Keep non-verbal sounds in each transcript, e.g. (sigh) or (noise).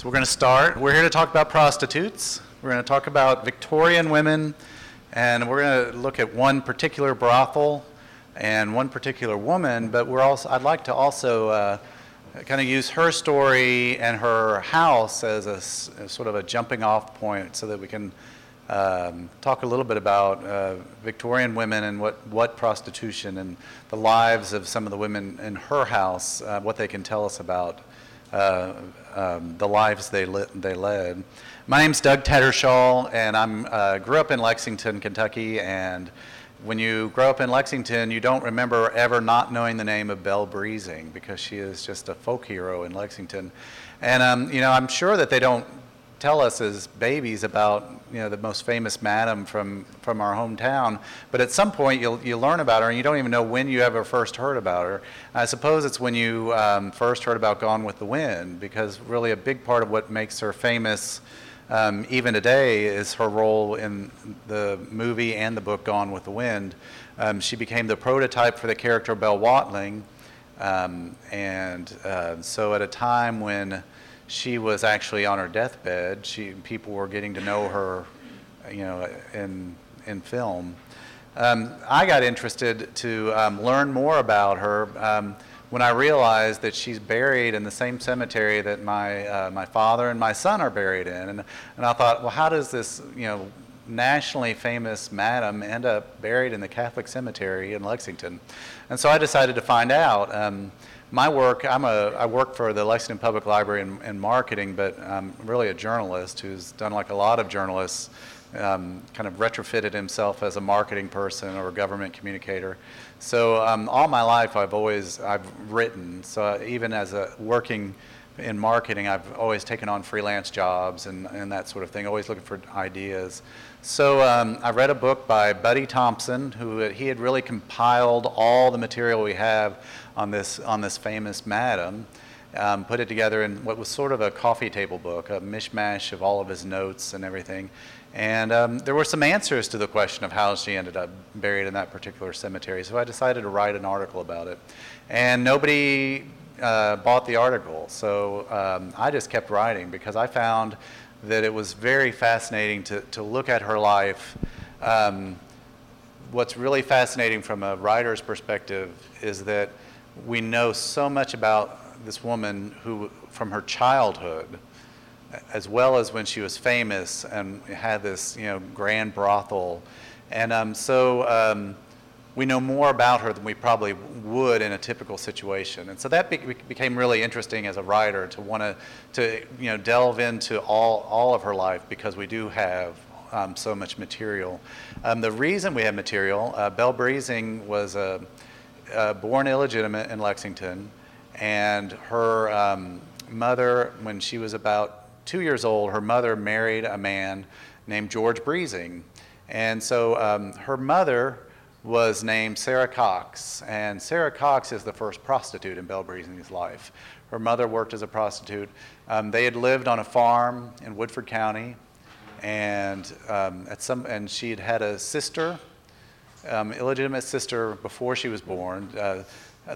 So we're going to start. We're here to talk about prostitutes. We're going to talk about Victorian women, and we're going to look at one particular brothel and one particular woman. But we're also, I'd like to also uh, kind of use her story and her house as a sort of a jumping off point, so that we can um, talk a little bit about uh, Victorian women and what, what prostitution and the lives of some of the women in her house, uh, what they can tell us about uh, um, the lives they, li- they led. My name's Doug Tattershaw, and I'm uh, grew up in Lexington, Kentucky. And when you grow up in Lexington, you don't remember ever not knowing the name of Belle Breezing because she is just a folk hero in Lexington. And um, you know, I'm sure that they don't tell us as babies about you know the most famous madam from from our hometown but at some point you'll you learn about her and you don't even know when you ever first heard about her. I suppose it's when you um, first heard about gone with the wind because really a big part of what makes her famous um, even today is her role in the movie and the book gone with the wind. Um, she became the prototype for the character belle watling um, and uh, so at a time when she was actually on her deathbed. She, people were getting to know her, you know, in, in film. Um, I got interested to um, learn more about her um, when I realized that she's buried in the same cemetery that my, uh, my father and my son are buried in. And, and I thought, well, how does this, you know, nationally famous madam end up buried in the Catholic cemetery in Lexington? And so I decided to find out. Um, my work, I'm a, I work for the Lexington Public Library in, in marketing, but I'm really a journalist who's done like a lot of journalists, um, kind of retrofitted himself as a marketing person or a government communicator. So um, all my life I've always, I've written. So even as a working in marketing, I've always taken on freelance jobs and, and that sort of thing, always looking for ideas. So um, I read a book by Buddy Thompson, who he had really compiled all the material we have on this on this famous madam, um, put it together in what was sort of a coffee table book, a mishmash of all of his notes and everything. And um, there were some answers to the question of how she ended up buried in that particular cemetery. So I decided to write an article about it, and nobody uh, bought the article. So um, I just kept writing because I found that it was very fascinating to, to look at her life. Um, what's really fascinating from a writer's perspective is that we know so much about this woman who, from her childhood, as well as when she was famous and had this, you know, grand brothel. And um, so um, we know more about her than we probably would in a typical situation. And so that be- became really interesting as a writer to want to, to you know, delve into all, all of her life because we do have um, so much material. Um, the reason we have material, uh, Belle Breezing was uh, born illegitimate in Lexington, and her um, mother, when she was about two years old, her mother married a man named George Breezing. And so um, her mother was named Sarah Cox, and Sarah Cox is the first prostitute in Belle Breezing's life. Her mother worked as a prostitute. Um, they had lived on a farm in Woodford County, and um, at some, and she had had a sister, um, illegitimate sister, before she was born. Uh,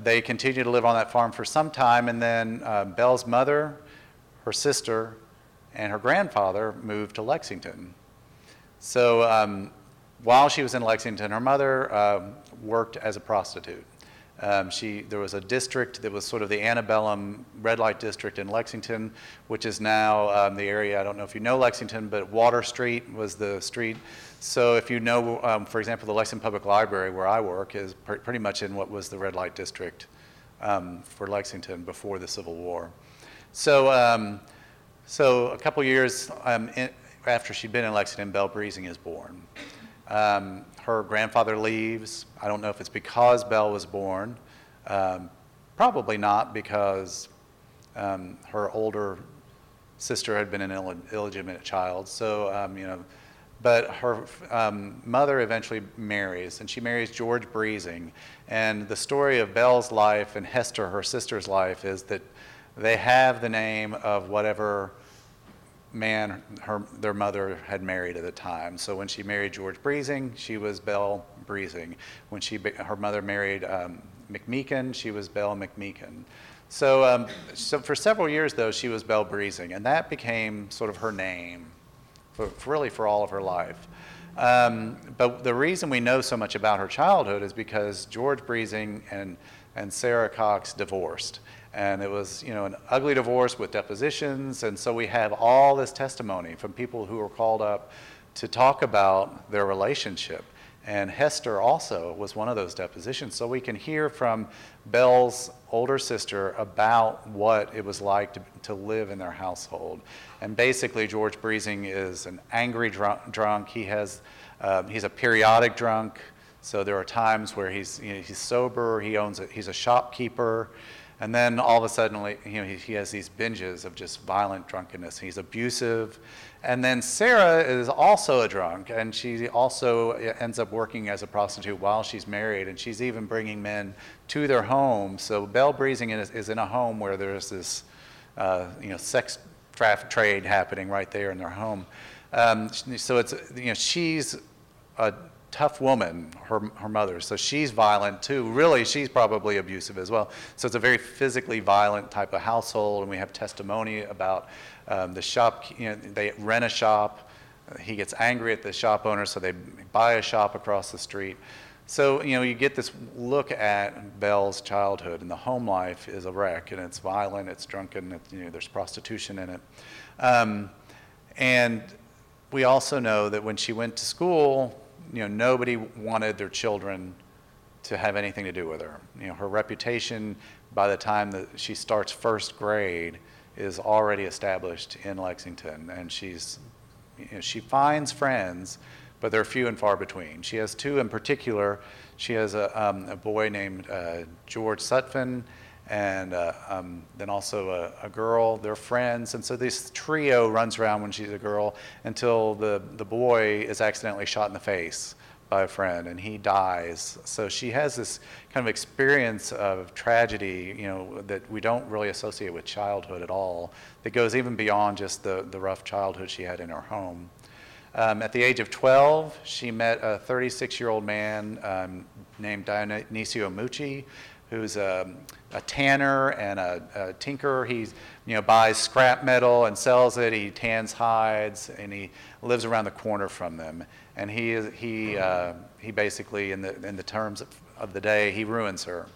they continued to live on that farm for some time, and then uh, Belle's mother, her sister, and her grandfather moved to Lexington. So um, while she was in Lexington, her mother um, worked as a prostitute. Um, she, there was a district that was sort of the antebellum red light district in Lexington, which is now um, the area, I don't know if you know Lexington, but Water Street was the street. So if you know, um, for example, the Lexington Public Library where I work is pr- pretty much in what was the red light district um, for Lexington before the Civil War. So, um, so a couple years um, in, after she'd been in Lexington, Belle Breezing is born. Um, her grandfather leaves. I don't know if it's because Belle was born. Um, probably not because um, her older sister had been an Ill- illegitimate child. So, um, you know, but her um, mother eventually marries, and she marries George Breezing. And the story of Belle's life and Hester, her sister's life, is that they have the name of whatever man her, their mother had married at the time. So when she married George Breezing, she was Belle Breezing. When she, her mother married um, McMeekin, she was Belle McMeekin. So, um, so for several years, though, she was Belle Breezing, and that became sort of her name, for, for really for all of her life. Um, but the reason we know so much about her childhood is because George Breezing and, and Sarah Cox divorced. And it was, you know, an ugly divorce with depositions. And so we have all this testimony from people who were called up to talk about their relationship. And Hester also was one of those depositions. So we can hear from Belle's older sister about what it was like to, to live in their household. And basically, George Breezing is an angry drunk. drunk. He has, um, he's a periodic drunk. So there are times where he's, you know, he's sober, he owns a, he's a shopkeeper. And then all of a sudden, you know, he, he has these binges of just violent drunkenness. He's abusive. And then Sarah is also a drunk, and she also ends up working as a prostitute while she's married, and she's even bringing men to their home. So Belle Breezing is, is in a home where there's this, uh, you know, sex traffic trade happening right there in their home. Um, so it's, you know, she's a tough woman, her, her mother. So she's violent too. Really, she's probably abusive as well. So it's a very physically violent type of household, and we have testimony about um, the shop, you know, they rent a shop. He gets angry at the shop owner, so they buy a shop across the street. So, you know, you get this look at Belle's childhood, and the home life is a wreck, and it's violent, it's drunken, you know, there's prostitution in it. Um, and we also know that when she went to school, you know, nobody wanted their children to have anything to do with her. You know, her reputation by the time that she starts first grade is already established in Lexington, and she's, you know, she finds friends, but they're few and far between. She has two in particular. She has a, um, a boy named uh, George Sutphin, and uh, um, then also a, a, girl. They're friends, and so this trio runs around when she's a girl until the, the boy is accidentally shot in the face by a friend and he dies. So she has this kind of experience of tragedy, you know, that we don't really associate with childhood at all, that goes even beyond just the, the rough childhood she had in her home. Um, at the age of 12, she met a 36 year old man um, named Dionisio Mucci, who's a, a tanner and a, a. He you know, buys scrap metal and sells it. He tans hides and he lives around the corner from them and he he uh, he basically in the in the terms of, of the day he ruins her.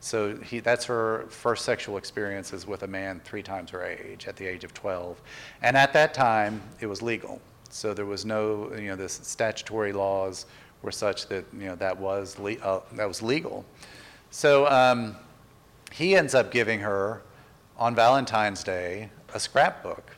So he, that's her first sexual experiences with a man three times her age at the age of 12. And at that time, it was legal. So there was no, you know, the statutory laws were such that, you know, that was, le- uh, that was legal. So um, he ends up giving her, on Valentine's Day, a scrapbook.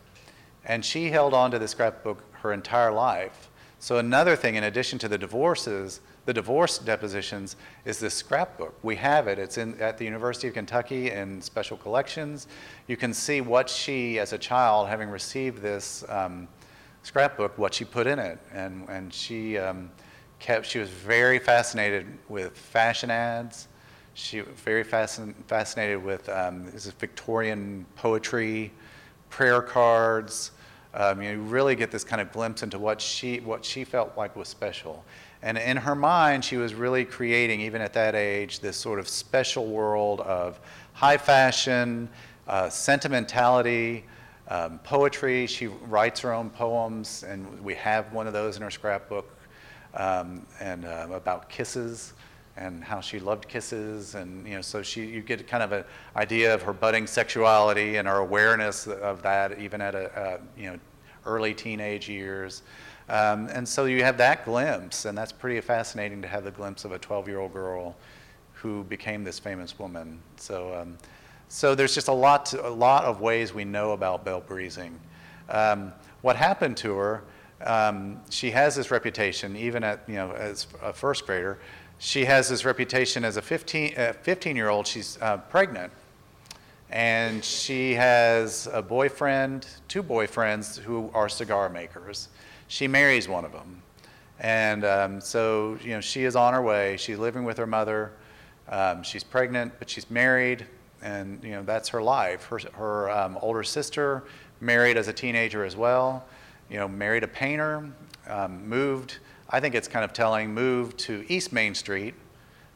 And she held on to the scrapbook her entire life. So another thing, in addition to the divorces, the divorce depositions, is this scrapbook. We have it. It's in, at the University of Kentucky in special collections. You can see what she, as a child, having received this um, scrapbook, what she put in it. And, and she um, kept, she was very fascinated with fashion ads. She was very fascin- fascinated with um, this is Victorian poetry, prayer cards, um, you really get this kind of glimpse into what she, what she felt like was special. And in her mind, she was really creating, even at that age, this sort of special world of high fashion, uh, sentimentality, um, poetry. She writes her own poems, and we have one of those in her scrapbook, um, and uh, about kisses and how she loved kisses and you know so she you get kind of an idea of her budding sexuality and her awareness of that even at a, a you know early teenage years. Um, and so you have that glimpse and that's pretty fascinating to have the glimpse of a 12 year old girl who became this famous woman. So um, so there's just a lot to, a lot of ways we know about Belle Breezing. Um, what happened to her um, she has this reputation even at you know as a first grader she has this reputation as a 15, uh, 15 year old. She's uh, pregnant. And she has a boyfriend, two boyfriends who are cigar makers. She marries one of them. And um, so, you know, she is on her way. She's living with her mother. Um, she's pregnant, but she's married. And, you know, that's her life. Her, her um, older sister married as a teenager as well. You know, married a painter, um, moved I think it's kind of telling, moved to East Main Street,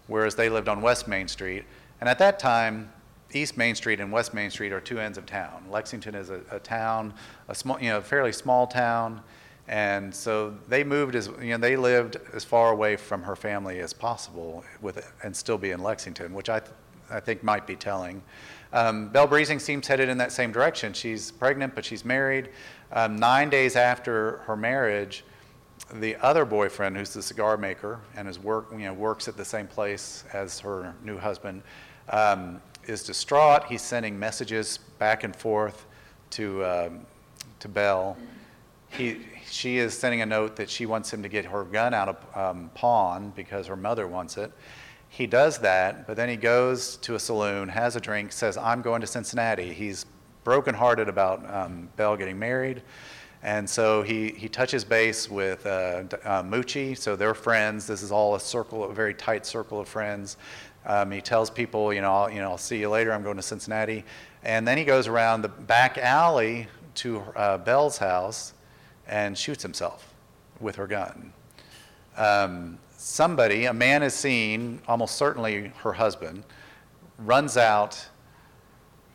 whereas they lived on West Main Street. And at that time, East Main Street and West Main Street are two ends of town. Lexington is a, a town, a small, you know, fairly small town, and so they moved as, you know, they lived as far away from her family as possible with, and still be in Lexington, which I, th- I think might be telling. Um, Belle Breezing seems headed in that same direction. She's pregnant, but she's married. Um, nine days after her marriage, the other boyfriend, who's the cigar maker and is work, you know, works at the same place as her new husband, um, is distraught. He's sending messages back and forth to um, to Belle. He, she is sending a note that she wants him to get her gun out of um, pawn because her mother wants it. He does that, but then he goes to a saloon, has a drink, says, "I'm going to Cincinnati." He's brokenhearted about um, Belle getting married. And so he, he touches base with uh, uh, so they're friends. This is all a circle, a very tight circle of friends. Um, he tells people, you know, I'll, you know, I'll see you later. I'm going to Cincinnati. And then he goes around the back alley to uh, Belle's house and shoots himself with her gun. Um, somebody, a man is seen, almost certainly her husband, runs out,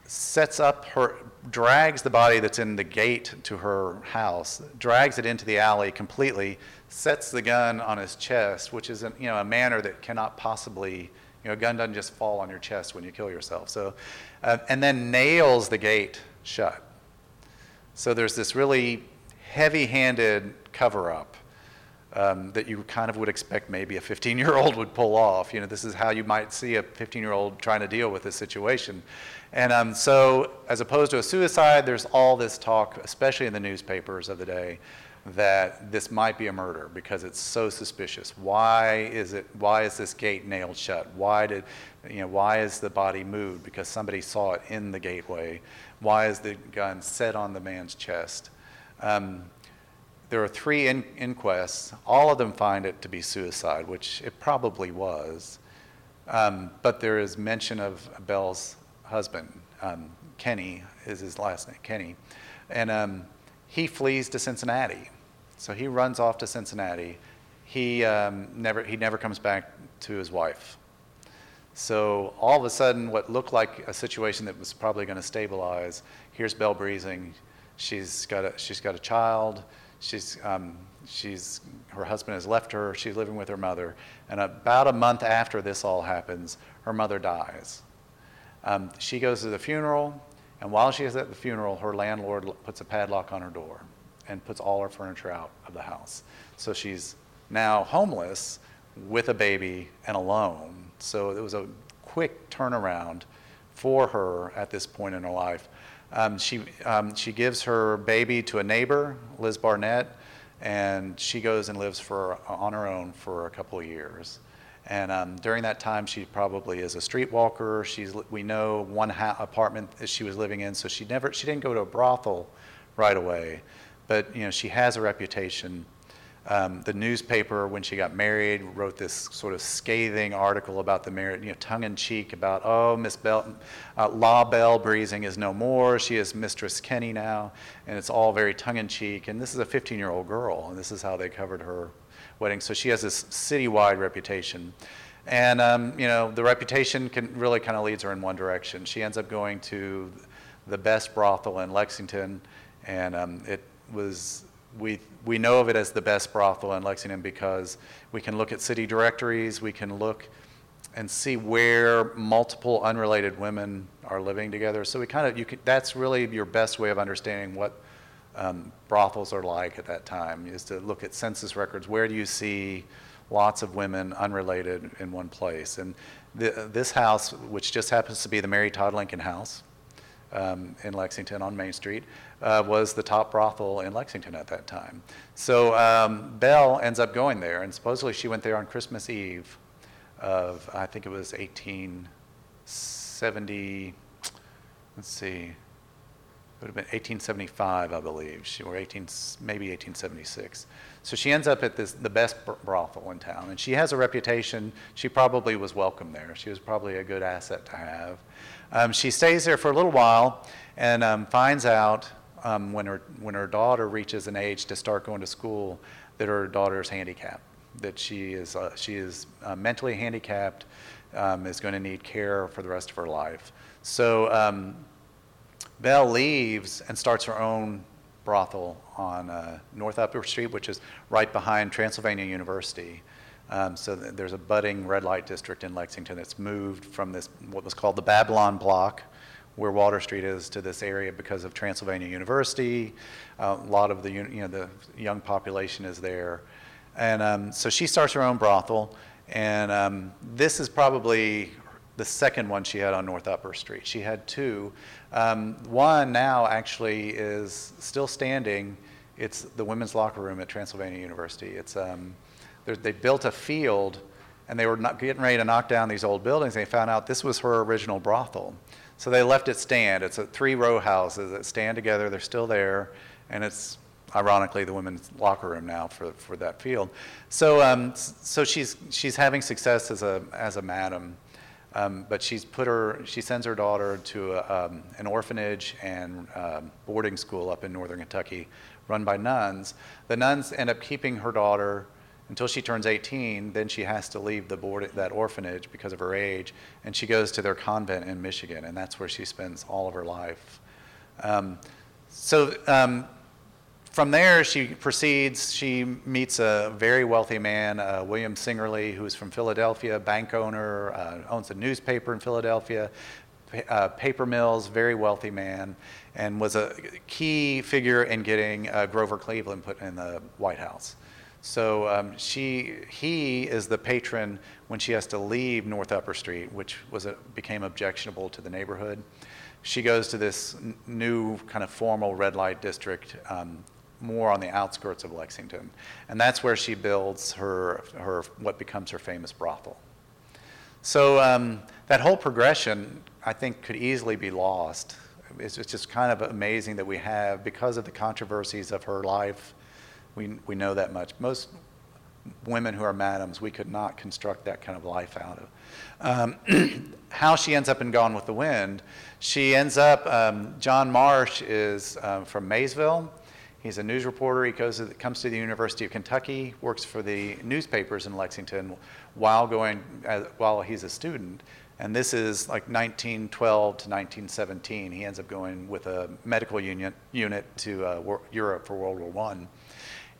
sets up her, drags the body that's in the gate to her house, drags it into the alley completely, sets the gun on his chest, which is, a, you know, a manner that cannot possibly, you know, a gun doesn't just fall on your chest when you kill yourself. So, uh, and then nails the gate shut. So there's this really heavy-handed cover-up um, that you kind of would expect maybe a 15-year-old would pull off. You know, this is how you might see a 15-year-old trying to deal with this situation. And um, so, as opposed to a suicide, there's all this talk, especially in the newspapers of the day, that this might be a murder because it's so suspicious. Why is it? Why is this gate nailed shut? Why did, you know, why is the body moved? Because somebody saw it in the gateway. Why is the gun set on the man's chest? Um, there are three in- inquests. All of them find it to be suicide, which it probably was. Um, but there is mention of Belle's husband, um, Kenny is his last name, Kenny, and um, he flees to Cincinnati. So he runs off to Cincinnati. He um, never he never comes back to his wife. So all of a sudden, what looked like a situation that was probably going to stabilize, here's Belle Breezing. She's got a she's got a child. She's um, she's her husband has left her. She's living with her mother, and about a month after this all happens, her mother dies. Um, she goes to the funeral, and while she is at the funeral, her landlord puts a padlock on her door and puts all her furniture out of the house. So she's now homeless with a baby and alone. So it was a quick turnaround for her at this point in her life. Um, she, um, she gives her baby to a neighbor, Liz Barnett, and she goes and lives for, on her own for a couple of years. And um, during that time, she probably is a streetwalker. She's, we know one ha- apartment that she was living in, so she never, she didn't go to a brothel right away. But you know, she has a reputation. Um, the newspaper, when she got married, wrote this sort of scathing article about the marriage, you know, tongue in cheek about, oh, Miss Belle, uh, La Belle Breezing is no more. She is Mistress Kenny now, and it's all very tongue in cheek. And this is a 15-year-old girl, and this is how they covered her wedding. So she has this citywide reputation. And, um, you know, the reputation can really kind of leads her in one direction. She ends up going to the best brothel in Lexington, and um, it was, we, we know of it as the best brothel in Lexington because we can look at city directories, we can look and see where multiple unrelated women are living together. So we kind of, you can, that's really your best way of understanding what um, brothels are like at that time, is to look at census records. Where do you see lots of women unrelated in one place? And the, this house, which just happens to be the Mary Todd Lincoln House um, in Lexington on Main Street, uh, was the top brothel in Lexington at that time. So um, Belle ends up going there, and supposedly she went there on Christmas Eve of, I think it was 1870, let's see, it would have been 1875, I believe, she, or 18, maybe 1876. So she ends up at this, the best brothel in town, and she has a reputation. She probably was welcome there. She was probably a good asset to have. Um, she stays there for a little while and um, finds out um, when, her, when her daughter reaches an age to start going to school that her daughter is handicapped, that she is, uh, she is uh, mentally handicapped, um, is going to need care for the rest of her life. So um, Belle leaves and starts her own brothel on uh, North Upper Street, which is right behind Transylvania University. Um, so th- there's a budding red light district in Lexington that's moved from this, what was called the Babylon Block, where Water Street is, to this area because of Transylvania University. Uh, a lot of the, you know, the young population is there. And um, so she starts her own brothel. And um, this is probably the second one she had on North Upper Street. She had two. Um, one now actually is still standing. It's the women's locker room at Transylvania University. It's, um, they built a field and they were getting ready to knock down these old buildings. They found out this was her original brothel. So they left it stand. It's a three row houses that stand together. They're still there. And it's ironically the women's locker room now for, for that field. So, um, so she's, she's having success as a, as a madam. Um, but she's put her, she sends her daughter to a, um, an orphanage and um, boarding school up in northern Kentucky run by nuns. The nuns end up keeping her daughter until she turns 18. Then she has to leave the board, that orphanage because of her age, and she goes to their convent in Michigan, and that's where she spends all of her life. Um, so um, from there, she proceeds. She meets a very wealthy man, uh, William Singerly, who is from Philadelphia, bank owner, uh, owns a newspaper in Philadelphia, uh, paper mills, very wealthy man, and was a key figure in getting uh, Grover Cleveland put in the White House. So um, she, he is the patron when she has to leave North Upper Street, which was a, became objectionable to the neighborhood. She goes to this n- new kind of formal red light district, um, more on the outskirts of Lexington, and that's where she builds her, her what becomes her famous brothel. So um, that whole progression, I think, could easily be lost. It's, it's just kind of amazing that we have, because of the controversies of her life, we, we know that much. Most women who are madams, we could not construct that kind of life out of. Um, (clears throat) how she ends up in Gone with the Wind, she ends up, um, John Marsh is um, from Maysville. He's a news reporter. He goes to comes to the University of Kentucky, works for the newspapers in Lexington while going uh, while he's a student. And this is like 1912 to 1917. He ends up going with a medical unit unit to uh, Europe for World War One.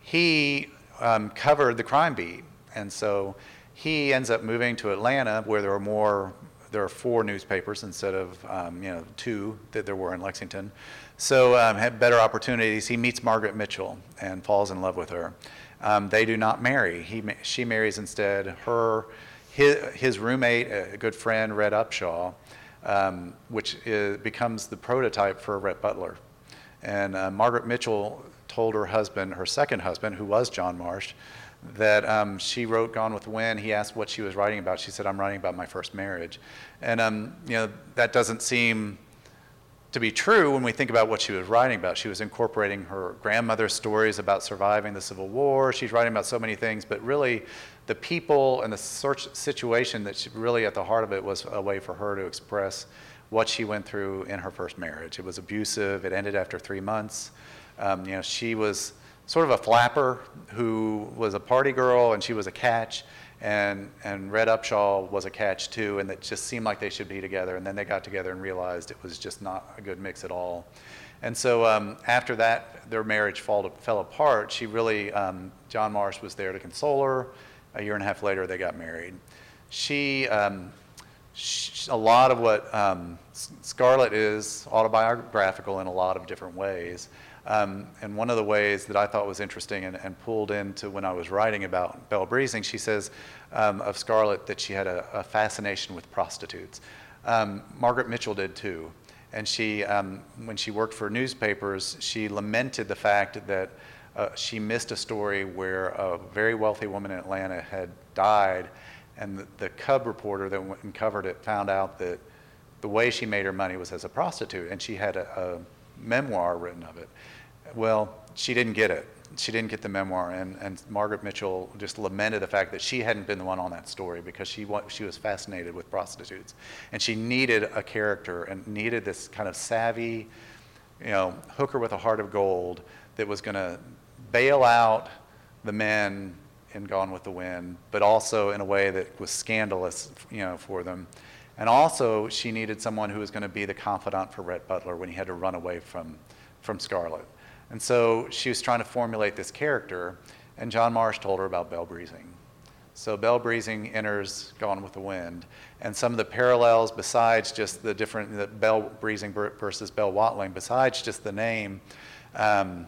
He um, covered the crime beat, and so he ends up moving to Atlanta, where there are more. There are four newspapers instead of um, you know two that there were in Lexington. So um, had better opportunities. He meets Margaret Mitchell and falls in love with her. Um, they do not marry. He she marries instead her his, his roommate, a good friend, Red Upshaw, um, which is, becomes the prototype for Rhett Butler. And uh, Margaret Mitchell told her husband, her second husband, who was John Marsh, that um, she wrote Gone with the Wind. He asked what she was writing about. She said, I'm writing about my first marriage. And, um, you know, that doesn't seem to be true when we think about what she was writing about. She was incorporating her grandmother's stories about surviving the Civil War. She's writing about so many things, but really, the people and the search situation that she, really at the heart of it was a way for her to express what she went through in her first marriage. It was abusive. It ended after three months. Um, you know, she was sort of a flapper who was a party girl, and she was a catch. And, and Red Upshaw was a catch too, and it just seemed like they should be together. And then they got together and realized it was just not a good mix at all. And so um, after that, their marriage fall, fell apart. She really, um, John Marsh was there to console her. A year and a half later, they got married. She, um, sh a lot of what um, Scarlett is autobiographical in a lot of different ways. Um, and one of the ways that I thought was interesting and, and pulled into when I was writing about Belle Breezing, she says um, of Scarlett that she had a, a fascination with prostitutes. Um, Margaret Mitchell did too. And she, um, when she worked for newspapers, she lamented the fact that uh, she missed a story where a very wealthy woman in Atlanta had died, and the, the Cub reporter that went and covered it found out that the way she made her money was as a prostitute, and she had a, a memoir written of it. Well, she didn't get it. She didn't get the memoir, and, and Margaret Mitchell just lamented the fact that she hadn't been the one on that story because she, wa- she was fascinated with prostitutes. And she needed a character and needed this kind of savvy, you know, hooker with a heart of gold that was going to bail out the men in Gone with the Wind, but also in a way that was scandalous, you know, for them. And also, she needed someone who was going to be the confidant for Rhett Butler when he had to run away from, from Scarlett. And so she was trying to formulate this character, and John Marsh told her about Belle Breezing. So Belle Breezing enters Gone with the Wind, and some of the parallels besides just the different, the Belle Breezing versus Belle Watling, besides just the name, um,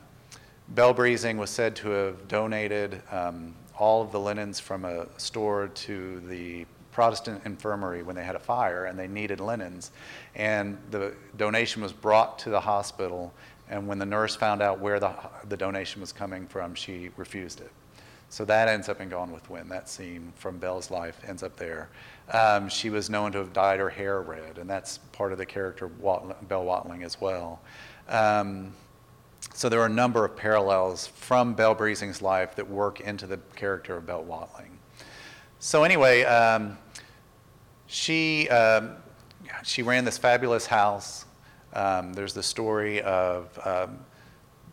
Belle Breezing was said to have donated um, all of the linens from a store to the Protestant infirmary when they had a fire and they needed linens. And the donation was brought to the hospital, and when the nurse found out where the, the donation was coming from, she refused it. So that ends up in Gone with Wind. That scene from Belle's life ends up there. Um, she was known to have dyed her hair red, and that's part of the character Belle Watling as well. Um, so there are a number of parallels from Belle Breezing's life that work into the character of Belle Watling. So anyway, um, she um, she ran this fabulous house. Um, there's the story of um,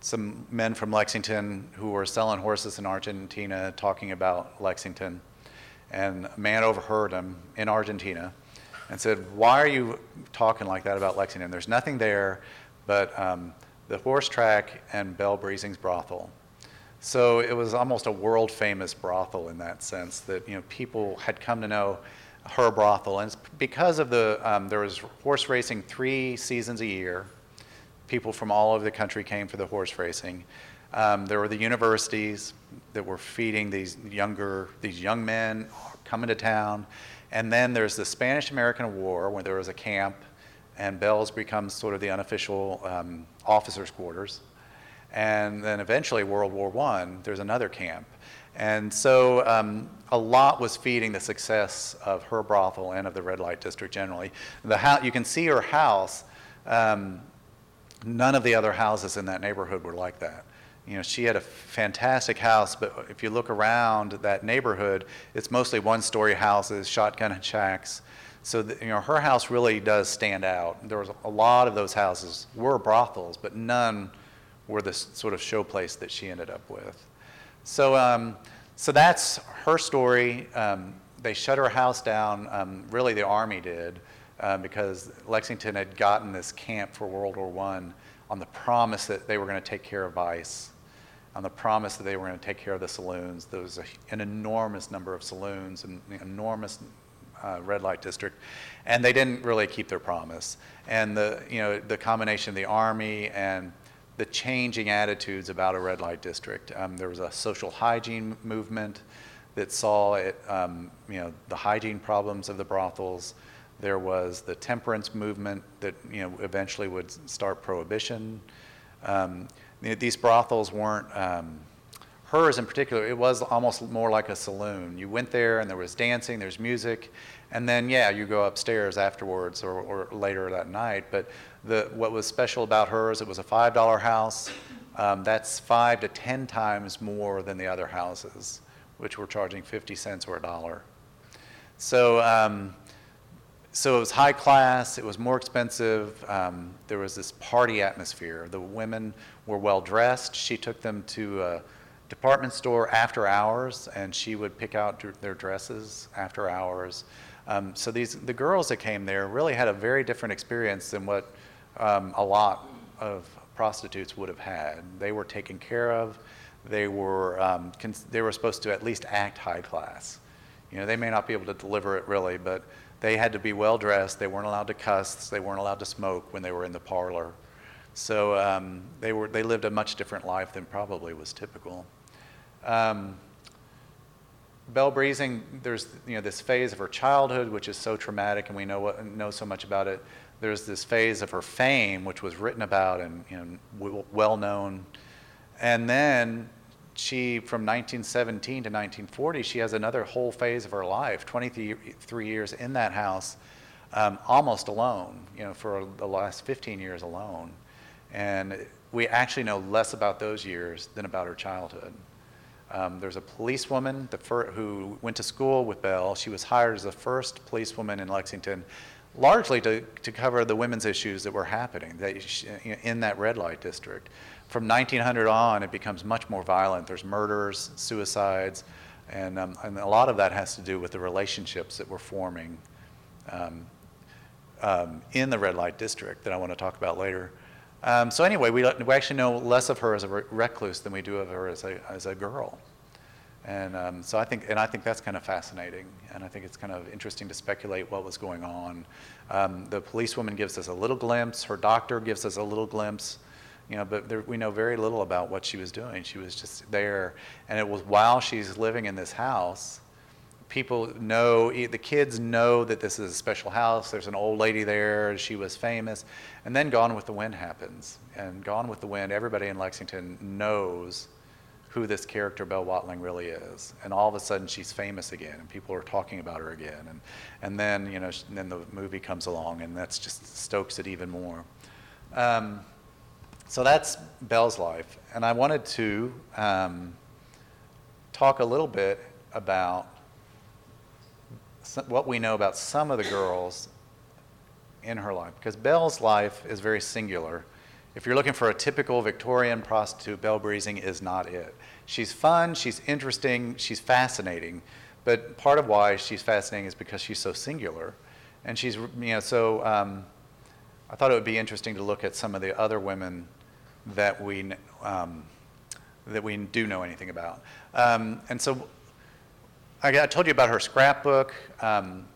some men from Lexington who were selling horses in Argentina, talking about Lexington, and a man overheard them in Argentina, and said, "Why are you talking like that about Lexington? There's nothing there, but." Um, the horse track and Belle Breezing's brothel. So it was almost a world famous brothel in that sense that you know people had come to know her brothel, and it's because of the um, there was horse racing three seasons a year. People from all over the country came for the horse racing. Um, there were the universities that were feeding these younger these young men coming to town, and then there's the Spanish American War where there was a camp and Belle's becomes sort of the unofficial um, officers' quarters. And then eventually, World War I, there's another camp. And so um, a lot was feeding the success of her brothel and of the red light district generally. The ho- you can see her house. Um, none of the other houses in that neighborhood were like that. You know, she had a fantastic house, but if you look around that neighborhood, it's mostly one-story houses, shotgun shacks, so the, you know, her house really does stand out. There was a lot of those houses were brothels, but none were the sort of showplace that she ended up with. So, um, so that's her story. Um, they shut her house down. Um, really, the army did uh, because Lexington had gotten this camp for World War One on the promise that they were going to take care of vice, on the promise that they were going to take care of the saloons. There was a, an enormous number of saloons and an enormous uh, red light district, and they didn't really keep their promise. And the you know the combination of the army and the changing attitudes about a red light district. Um, there was a social hygiene movement that saw it, um, you know, the hygiene problems of the brothels. There was the temperance movement that you know eventually would start prohibition. Um, these brothels weren't um, hers in particular, it was almost more like a saloon. You went there and there was dancing, there's music, and then yeah, you go upstairs afterwards or, or later that night. But the, what was special about hers, it was a five dollar house. Um, that's five to ten times more than the other houses, which were charging 50 cents or a dollar. So, um, so it was high class, it was more expensive. Um, there was this party atmosphere. The women were well dressed. She took them to a department store after hours, and she would pick out their dresses after hours. Um, so these the girls that came there really had a very different experience than what um, a lot of prostitutes would have had. They were taken care of. They were um, cons- they were supposed to at least act high class. You know, they may not be able to deliver it really, but they had to be well dressed. They weren't allowed to cuss. They weren't allowed to smoke when they were in the parlor. So um, they were they lived a much different life than probably was typical. Um, Belle Breezing, there's you know this phase of her childhood, which is so traumatic, and we know what, know so much about it. There's this phase of her fame, which was written about and you know, well known, and then she, from 1917 to 1940, she has another whole phase of her life, 23 years in that house, um, almost alone. You know, for the last 15 years alone, and we actually know less about those years than about her childhood. Um, there's a policewoman fir- who went to school with Belle. She was hired as the first policewoman in Lexington, largely to, to cover the women's issues that were happening that she, in that red light district. From 1900 on, it becomes much more violent. There's murders, suicides. And, um, and a lot of that has to do with the relationships that we're forming um, um, in the red light district that I want to talk about later. Um, so anyway, we, we actually know less of her as a recluse than we do of her as a, as a girl. And um, so I think, and I think that's kind of fascinating, and I think it's kind of interesting to speculate what was going on. Um, the policewoman gives us a little glimpse. Her doctor gives us a little glimpse, you know, but there, we know very little about what she was doing. She was just there, and it was while she's living in this house. People know, the kids know that this is a special house. There's an old lady there. She was famous, and then Gone with the Wind happens, and Gone with the Wind. Everybody in Lexington knows who this character Belle Watling really is. And all of a sudden she's famous again and people are talking about her again. And, and then, you know, then the movie comes along and that's just stokes it even more. Um, so that's Belle's life. And I wanted to um, talk a little bit about what we know about some of the girls in her life. Because Belle's life is very singular. If you're looking for a typical Victorian prostitute, Belle Breezing is not it. She's fun, she's interesting, she's fascinating, but part of why she's fascinating is because she's so singular. And she's, you know, so um, I thought it would be interesting to look at some of the other women that we, um, that we do know anything about. Um, and so I, I, told you about her scrapbook. Um,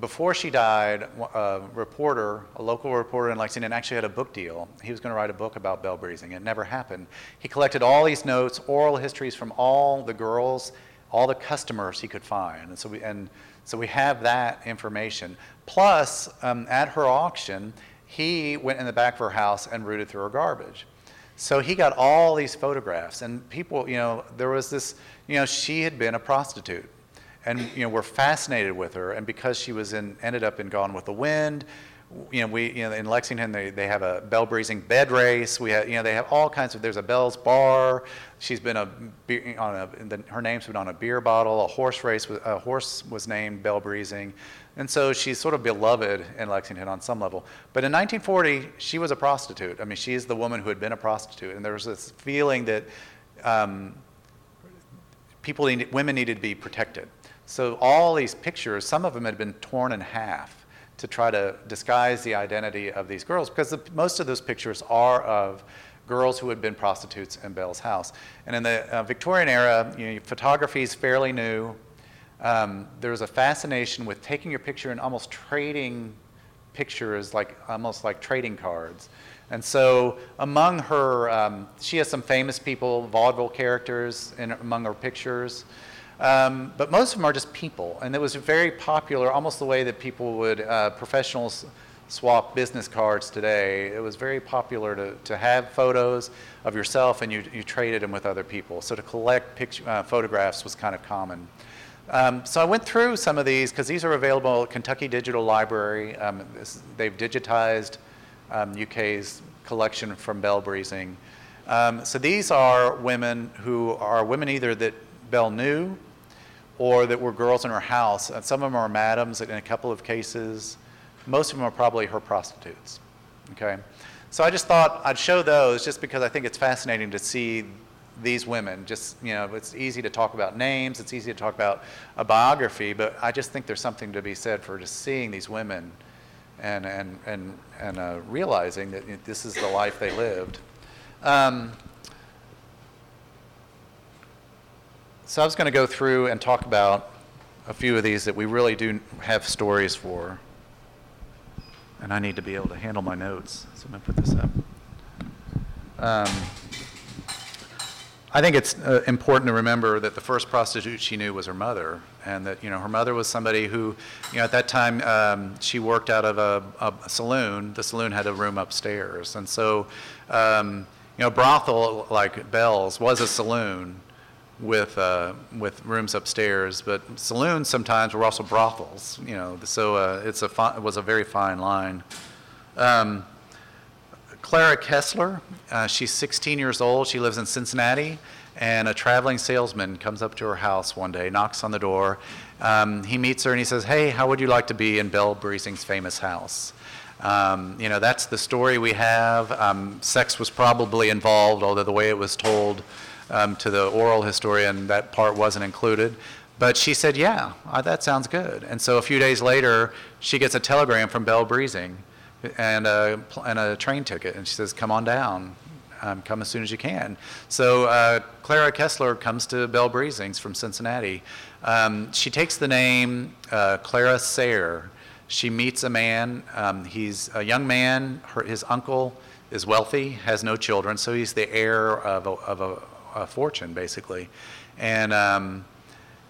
before she died, a reporter, a local reporter in Lexington, actually had a book deal. He was going to write a book about Belle Breezing. It never happened. He collected all these notes, oral histories from all the girls, all the customers he could find. And so we, and so we have that information. Plus, um, at her auction, he went in the back of her house and rooted through her garbage. So he got all these photographs, and people, you know, there was this, you know, she had been a prostitute and you know we're fascinated with her. And because she was in, ended up in Gone with the Wind, you know we you know in Lexington they, they have a Belle Breezing bed race. We have you know they have all kinds of. There's a Belle's bar. She's been a on a the, her name's been on a beer bottle. A horse race a horse was named Belle Breezing. And so she's sort of beloved in Lexington on some level. But in 1940, she was a prostitute. I mean, she's the woman who had been a prostitute. And there was this feeling that um, people, needed, women needed to be protected. So all these pictures, some of them had been torn in half to try to disguise the identity of these girls because the, most of those pictures are of girls who had been prostitutes in Belle's house. And in the uh, Victorian era, you know, photography is fairly new. Um, there was a fascination with taking your picture and almost trading pictures, like almost like trading cards. And so, among her, um, she has some famous people, vaudeville characters, in, among her pictures. Um, but most of them are just people. And it was very popular, almost the way that people would, uh, professionals swap business cards today. It was very popular to, to have photos of yourself and you, you traded them with other people. So to collect picture, uh, photographs was kind of common. Um, so I went through some of these because these are available at Kentucky Digital Library. Um, this, they've digitized UK's um, collection from Belle Breezing. Um, so these are women who are women either that Belle knew or that were girls in her house. And some of them are madams in a couple of cases. Most of them are probably her prostitutes. Okay? So I just thought I'd show those just because I think it's fascinating to see these women. Just, you know, it's easy to talk about names, it's easy to talk about a biography, but I just think there's something to be said for just seeing these women and, and, and, and uh, realizing that this is the life they lived. Um, So I was going to go through and talk about a few of these that we really do have stories for. And I need to be able to handle my notes, so I'm going to put this up. Um, I think it's uh, important to remember that the first prostitute she knew was her mother, and that you know her mother was somebody who, you know, at that time um, she worked out of a, a, saloon. The saloon had a room upstairs, and so um, you know, brothel like Belle's was a saloon, with uh, with rooms upstairs, but saloons sometimes were also brothels. You know, so uh, it's a fi- it was a very fine line. Um, Clara Kessler, uh, she's 16 years old. She lives in Cincinnati, and a traveling salesman comes up to her house one day, knocks on the door. Um, he meets her and he says, "Hey, how would you like to be in Belle Breezing's famous house?" Um, you know, that's the story we have. Um, sex was probably involved, although the way it was told um, to the oral historian, that part wasn't included. But she said, yeah, uh, that sounds good. And so a few days later, she gets a telegram from Belle Breezing and a, and a train ticket. And she says, come on down. Um, come as soon as you can. So uh, Clara Kessler comes to Belle Breezing's from Cincinnati. Um, she takes the name uh, Clara Sayre. She meets a man. Um, he's a young man. Her, his uncle is wealthy, has no children, so he's the heir of a, of a, a fortune, basically. And um,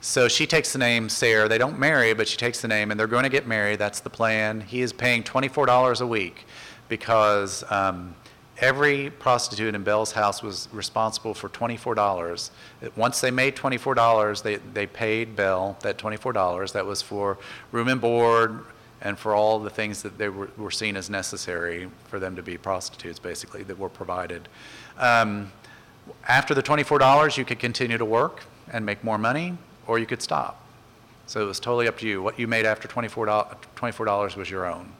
so she takes the name Sayre. They don't marry, but she takes the name, and they're going to get married. That's the plan. He is paying $24 a week because um, every prostitute in Belle's house was responsible for $24. Once they made $24, they, they paid Belle that $24. That was for room and board and for all the things that they were, were seen as necessary for them to be prostitutes, basically, that were provided. Um, after the $24, you could continue to work and make more money, or you could stop. So it was totally up to you. What you made after $24, $24 was your own.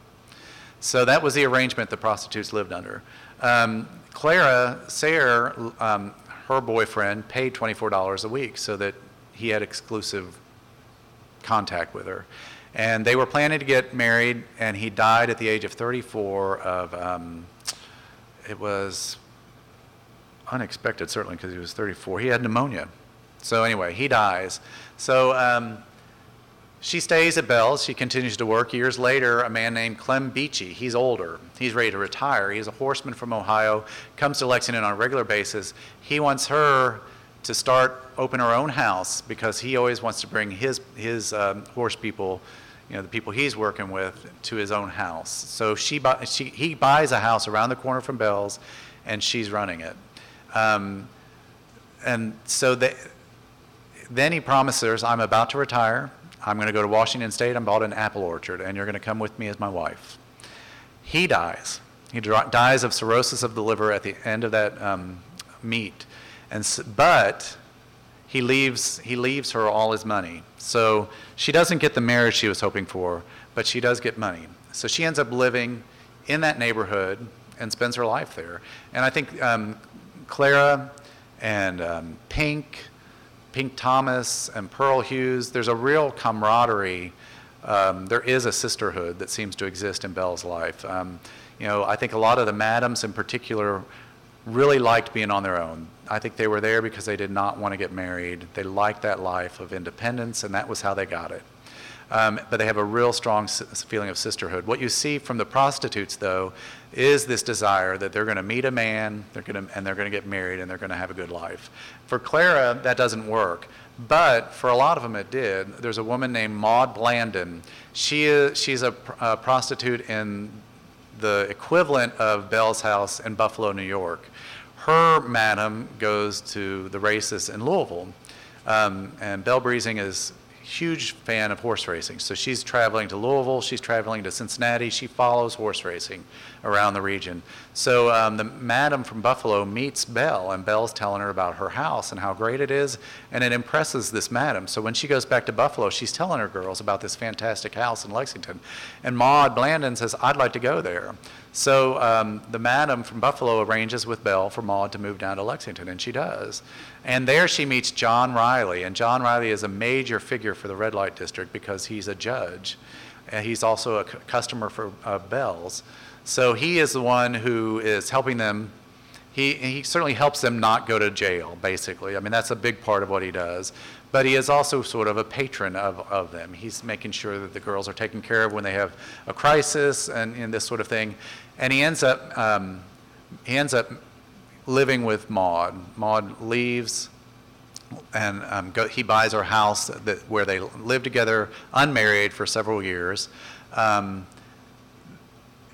So that was the arrangement the prostitutes lived under. Um, Clara Sayre, um, her boyfriend, paid $24 a week so that he had exclusive contact with her. And they were planning to get married, and he died at the age of 34 of, um, it was unexpected, certainly, because he was 34. He had pneumonia. So anyway, he dies. So um, she stays at Belle's. She continues to work. Years later, a man named Clem Beachy, he's older. He's ready to retire. He's a horseman from Ohio, comes to Lexington on a regular basis. He wants her to start open her own house because he always wants to bring his, his um, horse people, you know, the people he's working with, to his own house. So she, buy, she, he buys a house around the corner from Belle's, and she's running it. Um, and so they, then he promises, I'm about to retire. I'm going to go to Washington State. I'm bought an apple orchard, and you're going to come with me as my wife. He dies. He dies of cirrhosis of the liver at the end of that um, meet. And so, but he leaves, he leaves her all his money. So she doesn't get the marriage she was hoping for, but she does get money. So she ends up living in that neighborhood and spends her life there. And I think um, Clara and um, Pink Pink Thomas and Pearl Hughes, there's a real camaraderie. Um, there is a sisterhood that seems to exist in Belle's life. Um, you know, I think a lot of the madams in particular really liked being on their own. I think they were there because they did not want to get married. They liked that life of independence, and that was how they got it. Um, but they have a real strong feeling of sisterhood. What you see from the prostitutes, though, is this desire that they're going to meet a man, they're going and they're going to get married, and they're going to have a good life. For Clara, that doesn't work. But for a lot of them, it did. There's a woman named Maud Blandon. She is, she's a, a prostitute in the equivalent of Belle's House in Buffalo, New York. Her madam goes to the races in Louisville. Um, and Belle Breezing is huge fan of horse racing. So she's traveling to Louisville, she's traveling to Cincinnati, she follows horse racing around the region. So um, the madam from Buffalo meets Belle, and Belle's telling her about her house and how great it is, and it impresses this madam. So when she goes back to Buffalo, she's telling her girls about this fantastic house in Lexington. And Maud Blandon says, I'd like to go there. So um, the madam from Buffalo arranges with Belle for Maud to move down to Lexington, and she does. And there she meets John Riley, and John Riley is a major figure for the red light district because he's a judge. And he's also a customer for uh, Belle's. So he is the one who is helping them. He, he certainly helps them not go to jail, basically. I mean, that's a big part of what he does. But he is also sort of a patron of, of them. He's making sure that the girls are taken care of when they have a crisis and, and this sort of thing. And he ends up, um, he ends up living with Maud. Maud leaves, and um, go, he buys her house that, where they live together, unmarried for several years. Um,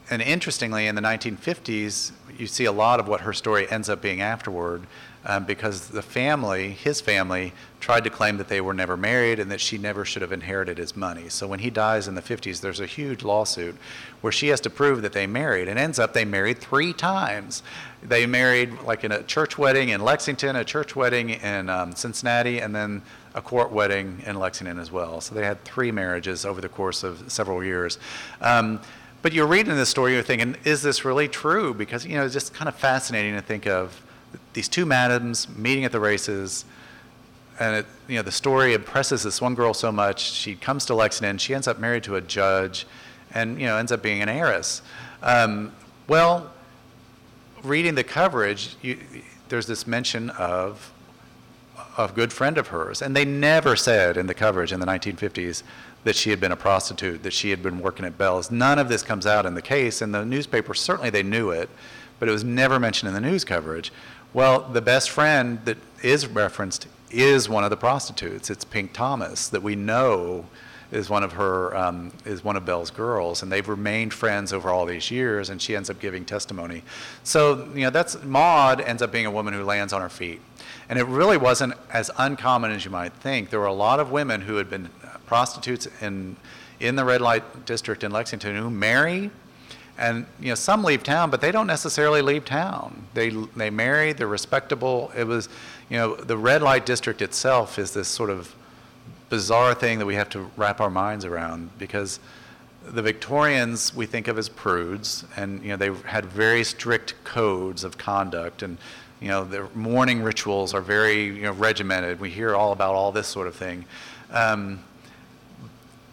and interestingly, in the 1950s, you see a lot of what her story ends up being afterward um, because the family, his family, tried to claim that they were never married and that she never should have inherited his money. So when he dies in the 50s, there's a huge lawsuit where she has to prove that they married, and ends up they married three times. They married like in a church wedding in Lexington, a church wedding in um, Cincinnati, and then a court wedding in Lexington as well. So they had three marriages over the course of several years. Um, but you're reading this story, you're thinking, is this really true? Because, you know, it's just kind of fascinating to think of these two madams meeting at the races. And, it, you know, the story impresses this one girl so much. She comes to Lexington. She ends up married to a judge and, you know, ends up being an heiress. Um, well, reading the coverage, you, there's this mention of a good friend of hers, and they never said in the coverage in the 1950s that she had been a prostitute, that she had been working at Belle's. None of this comes out in the case, and the newspaper certainly they knew it, but it was never mentioned in the news coverage. Well, the best friend that is referenced is one of the prostitutes. It's Pink Thomas that we know is one of her um, is one of Belle's girls, and they've remained friends over all these years. And she ends up giving testimony. So you know that's Maud ends up being a woman who lands on her feet, and it really wasn't as uncommon as you might think. There were a lot of women who had been prostitutes in in the red light district in Lexington who marry. And you know some leave town, but they don't necessarily leave town. They they marry. They're respectable. It was, you know, the red light district itself is this sort of bizarre thing that we have to wrap our minds around because the Victorians we think of as prudes, and you know they had very strict codes of conduct, and you know their mourning rituals are very you know regimented. We hear all about all this sort of thing. Um,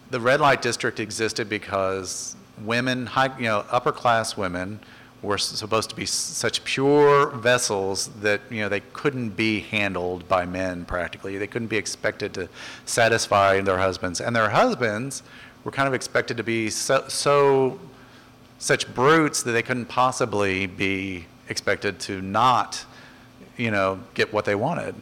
the red light district existed because women, high, you know, upper class women were supposed to be such pure vessels that you know they couldn't be handled by men practically. They couldn't be expected to satisfy their husbands, and their husbands were kind of expected to be so, so such brutes that they couldn't possibly be expected to not, you know, get what they wanted.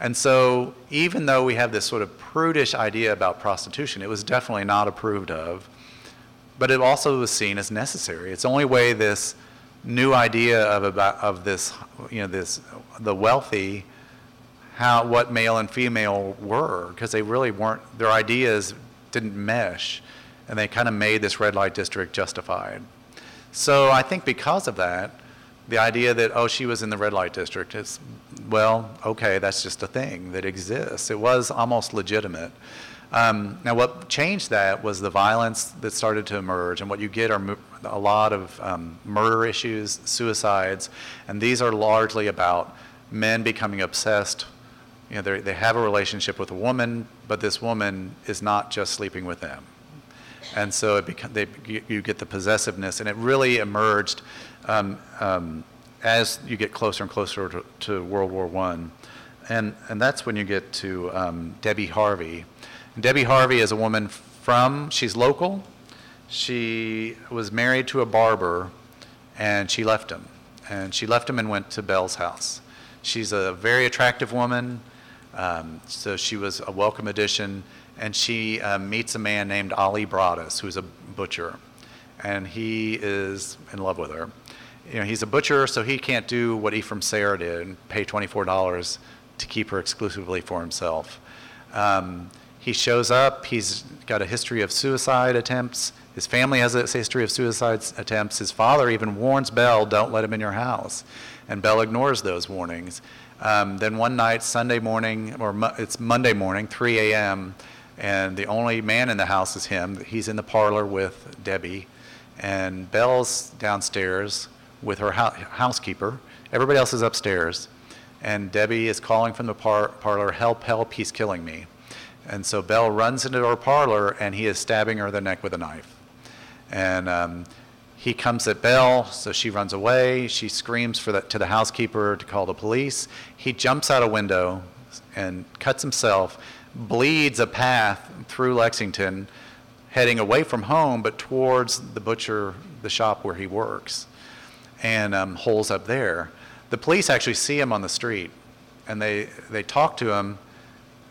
And so, even though we have this sort of prudish idea about prostitution, it was definitely not approved of but it also was seen as necessary. It's the only way this new idea of about of this you know this the wealthy how what male and female were because they really weren't their ideas didn't mesh and they kind of made this red light district justified. So i think because of that the idea that oh she was in the red light district is well okay that's just a thing that exists. It was almost legitimate um, now, what changed that was the violence that started to emerge, and what you get are a lot of um, murder issues, suicides, and these are largely about men becoming obsessed. You know, they have a relationship with a woman, but this woman is not just sleeping with them. And so it beca- they, you get the possessiveness, and it really emerged um, um, as you get closer and closer to, to World War I. And, and that's when you get to um, Debbie Harvey, Debbie Harvey is a woman from, she's local. She was married to a barber and she left him. And she left him and went to Belle's house. She's a very attractive woman, um, so she was a welcome addition. And she uh, meets a man named Ali Broaddus, who's a butcher. And he is in love with her. You know, he's a butcher, so he can't do what Ephraim Sayre did and pay $24 to keep her exclusively for himself. Um, he shows up, he's got a history of suicide attempts. His family has a history of suicide attempts. His father even warns Belle, don't let him in your house. And Belle ignores those warnings. Um, then one night, Sunday morning, or mo- it's Monday morning, 3 a.m., and the only man in the house is him. He's in the parlor with Debbie, and Belle's downstairs with her ho- housekeeper. Everybody else is upstairs, and Debbie is calling from the par- parlor, Help, help, he's killing me. And so Belle runs into her parlor and he is stabbing her in the neck with a knife. And um, he comes at Belle, so she runs away. She screams for the, to the housekeeper to call the police. He jumps out a window and cuts himself, bleeds a path through Lexington, heading away from home, but towards the butcher, the shop where he works, and um, holes up there. The police actually see him on the street, and they, they talk to him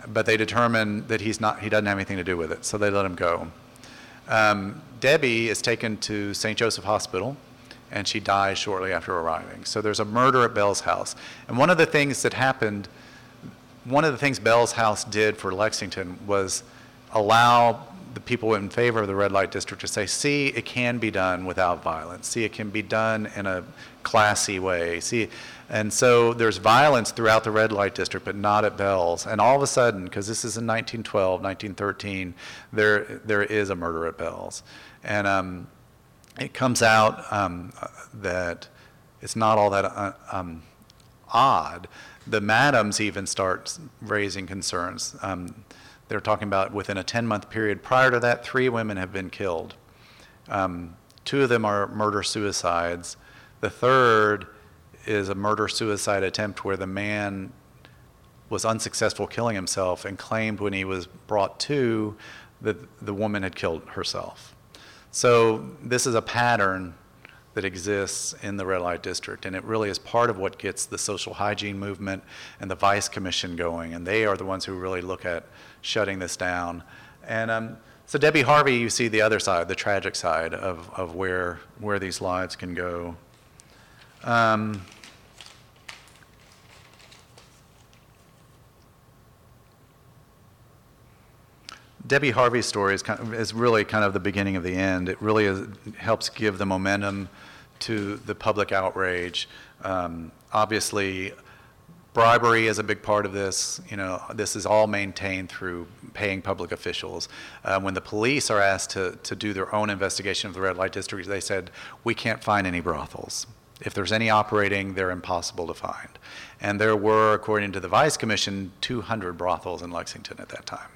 but they determine that he's not, he doesn't have anything to do with it, so they let him go. Um, Debbie is taken to St. Joseph Hospital, and she dies shortly after arriving. So there's a murder at Belle's house. And one of the things that happened, one of the things Belle's house did for Lexington was allow the people in favor of the red light district to say, see, it can be done without violence. See, it can be done in a classy way. See, and so there's violence throughout the red light district, but not at Belle's. And all of a sudden, because this is in 1912, 1913, there there is a murder at Belle's. And um, it comes out um, that it's not all that uh, um, odd. The madams even start raising concerns. Um, they're talking about within a 10 month period prior to that, three women have been killed. Um, two of them are murder suicides. The third is a murder suicide attempt where the man was unsuccessful killing himself and claimed when he was brought to that the woman had killed herself. So this is a pattern that exists in the red light district, and it really is part of what gets the social hygiene movement and the vice commission going, and they are the ones who really look at shutting this down. And um, so Debbie Harvey, you see the other side, the tragic side of, of where where these lives can go. Um, Debbie Harvey's story is, kind of, is really kind of the beginning of the end. It really is, helps give the momentum to the public outrage. Um, obviously, bribery is a big part of this. You know, this is all maintained through paying public officials. Uh, when the police are asked to, to do their own investigation of the red light district, they said, we can't find any brothels. If there's any operating, they're impossible to find. And there were, according to the Vice Commission, 200 brothels in Lexington at that time.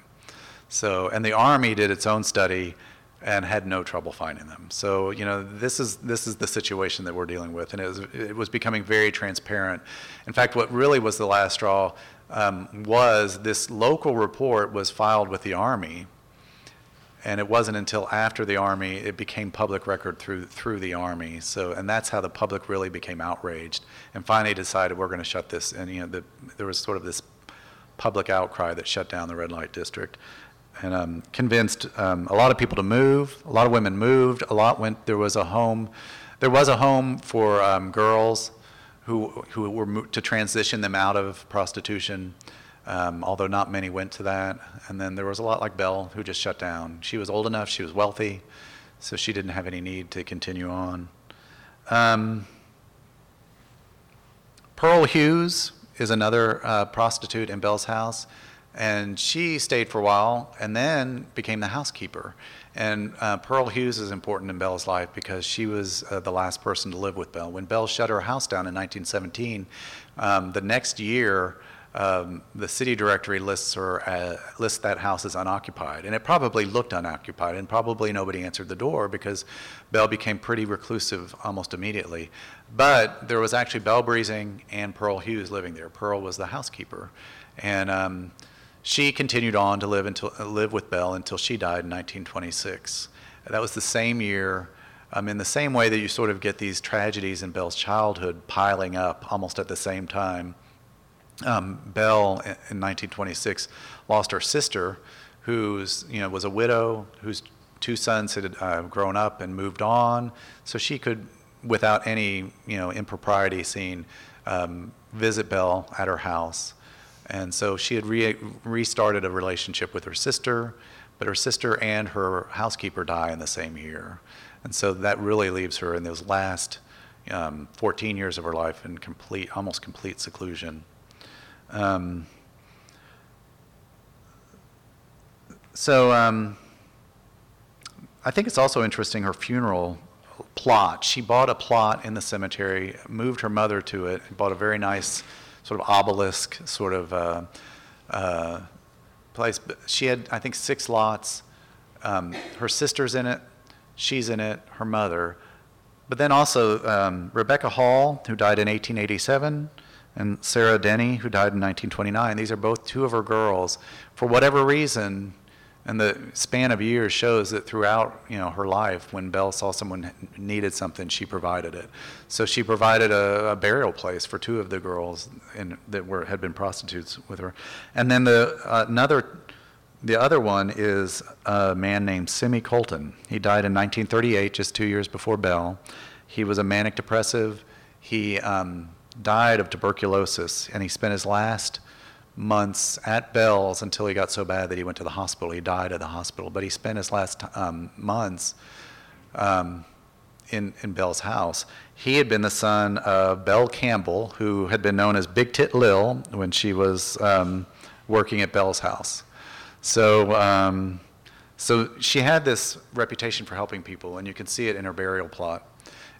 So, and the Army did its own study and had no trouble finding them. So, you know, this is this is the situation that we're dealing with, and it was, it was becoming very transparent. In fact, what really was the last straw um, was this local report was filed with the Army, and it wasn't until after the Army it became public record through through the Army. So, and that's how the public really became outraged, and finally decided we're going to shut this. And you know, the, there was sort of this public outcry that shut down the red light district and um, convinced um, a lot of people to move. A lot of women moved. A lot went. There was a home. There was a home for um, girls who who were to transition them out of prostitution. Um, although not many went to that. And then there was a lot like Belle who just shut down. She was old enough. She was wealthy, so she didn't have any need to continue on. Um, Pearl Hughes is another uh, prostitute in Belle's house. And she stayed for a while and then became the housekeeper. And uh, Pearl Hughes is important in Belle's life because she was uh, the last person to live with Belle. When Belle shut her house down in 1917, um, the next year, um, the city directory lists her uh, lists that house as unoccupied, and it probably looked unoccupied, and probably nobody answered the door because Belle became pretty reclusive almost immediately. But there was actually Belle Breezing and Pearl Hughes living there. Pearl was the housekeeper, and um, she continued on to live, until, live with Belle until she died in 1926. That was the same year, um, in the same way that you sort of get these tragedies in Belle's childhood piling up almost at the same time. Um, in 1926, lost her sister, who's you know was a widow, whose two sons had uh, grown up and moved on, so she could, without any you know impropriety seen, um, visit Belle at her house. And so she had re- restarted a relationship with her sister, but her sister and her housekeeper die in the same year. And so that really leaves her in those last um, 14 years of her life in complete, almost complete seclusion. Um, so um, I think it's also interesting her funeral plot. She bought a plot in the cemetery, moved her mother to it, bought a very nice sort of obelisk sort of uh, uh, place. She had, I think, six lots. Um, her sister's in it, she's in it, her mother. But then also um, Rebecca Hall, who died in 1887, and Sarah Denny, who died in 1929. These are both two of her girls. For whatever reason, and the span of years shows that throughout you know her life when belle saw someone needed something she provided it so she provided a, a burial place for two of the girls in, that were had been prostitutes with her and then the uh, another the other one is a man named Simi Colton. He died in 1938, just two years before Belle. He was a manic depressive. He um, died of tuberculosis, and he spent his last months at Belle's until he got so bad that he went to the hospital. He died at the hospital, but he spent his last um, months um, in, in Belle's house. He had been the son of Belle Campbell, who had been known as Big Tit Lil when she was um, working at Belle's house. So So she had this reputation for helping people, and you can see it in her burial plot.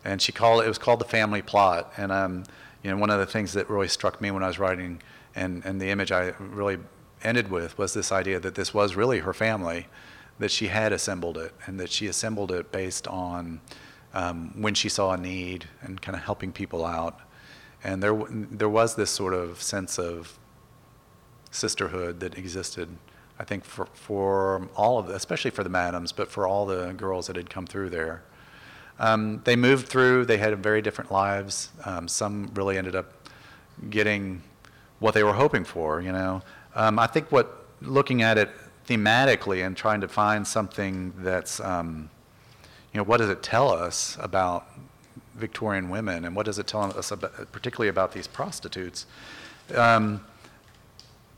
And she called it was called the family plot. And um, you know, one of the things that really struck me when I was writing, and, and the image I really ended with was this idea that this was really her family, that she had assembled it, and that she assembled it based on um, when she saw a need and kind of helping people out. And there, there was this sort of sense of sisterhood that existed, I think, for, for all of the, especially for the madams, but for all the girls that had come through there. Um, they moved through, they had very different lives. Um, some really ended up getting what they were hoping for, you know. Um, I think what, looking at it thematically and trying to find something that's, um, you know, what does it tell us about Victorian women and what does it tell us about, particularly about these prostitutes? Um,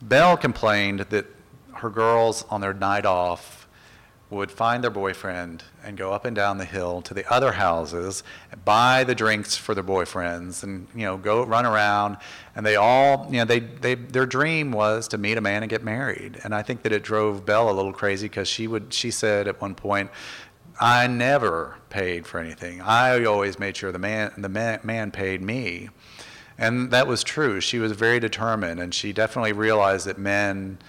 Belle complained that her girls on their night off would find their boyfriend and go up and down the hill to the other houses, buy the drinks for their boyfriends, and you know go run around. And they all, you know, they, they their dream was to meet a man and get married. And I think that it drove Belle a little crazy because she would she said at one point, I never paid for anything. I always made sure the man the man, man paid me. And that was true. She was very determined, and she definitely realized that men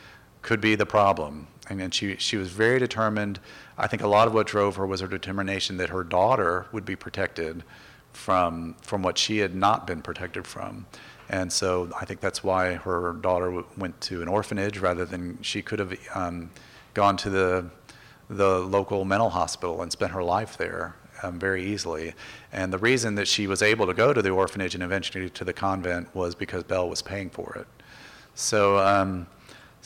could be the problem and she, she was very determined. I think a lot of what drove her was her determination that her daughter would be protected from, from what she had not been protected from. And so I think that's why her daughter w- went to an orphanage rather than she could have um, gone to the, the local mental hospital and spent her life there um, very easily. And the reason that she was able to go to the orphanage and eventually to the convent was because Belle was paying for it. So, um,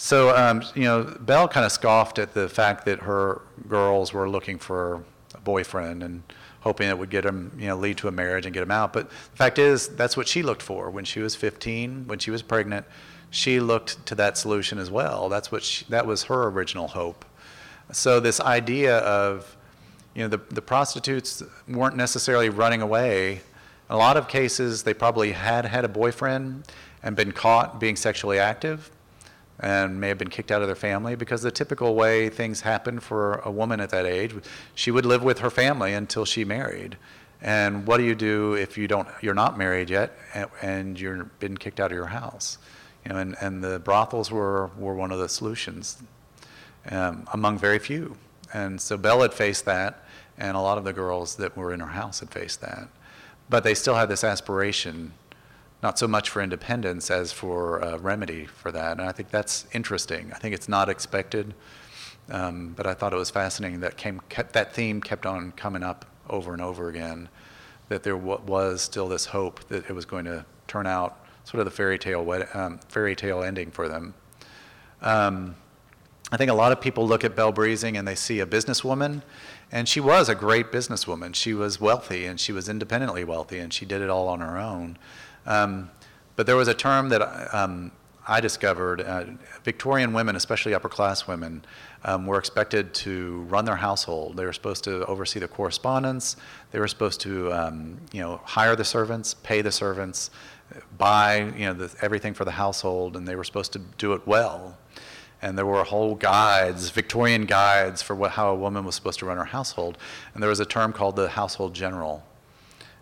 so, um, you know, Belle kind of scoffed at the fact that her girls were looking for a boyfriend and hoping it would get them, you know, lead to a marriage and get them out. But the fact is, that's what she looked for when she was 15, when she was pregnant. She looked to that solution as well. That's what she, that was her original hope. So this idea of, you know, the, the prostitutes weren't necessarily running away. In a lot of cases, they probably had had a boyfriend and been caught being sexually active and may have been kicked out of their family because the typical way things happen for a woman at that age, she would live with her family until she married. And what do you do if you don't, you're not married yet and you've been kicked out of your house? You know, and, and the brothels were, were one of the solutions um, among very few. And so Belle had faced that, and a lot of the girls that were in her house had faced that. But they still had this aspiration not so much for independence as for a remedy for that. And I think that's interesting. I think it's not expected, um, but I thought it was fascinating that came kept, that theme kept on coming up over and over again. That there w- was still this hope that it was going to turn out sort of the fairy tale wed- um, fairy tale ending for them. Um, I think a lot of people look at Belle Breezing and they see a businesswoman, and she was a great businesswoman. She was wealthy and she was independently wealthy, and she did it all on her own. Um, but there was a term that um, I discovered uh, Victorian women, especially upper class women, um, were expected to run their household. They were supposed to oversee the correspondence. They were supposed to, um, you know, hire the servants, pay the servants, buy, you know, the, everything for the household, and they were supposed to do it well. And there were whole guides, Victorian guides, for what, how a woman was supposed to run her household. And there was a term called the household general.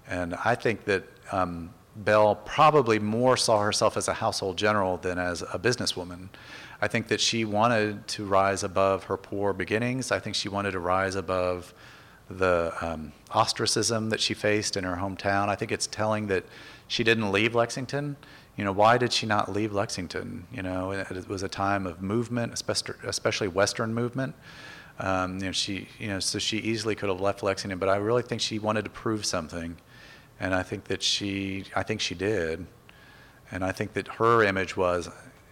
And I think that um, Belle probably more saw herself as a household general than as a businesswoman. I think that she wanted to rise above her poor beginnings. I think she wanted to rise above the um, ostracism that she faced in her hometown. I think it's telling that she didn't leave Lexington. You know, why did she not leave Lexington? You know, it was a time of movement, especially Western movement. Um, you know, she, you know, so she easily could have left Lexington, but I really think she wanted to prove something and I think that she, I think she did. And I think that her image was,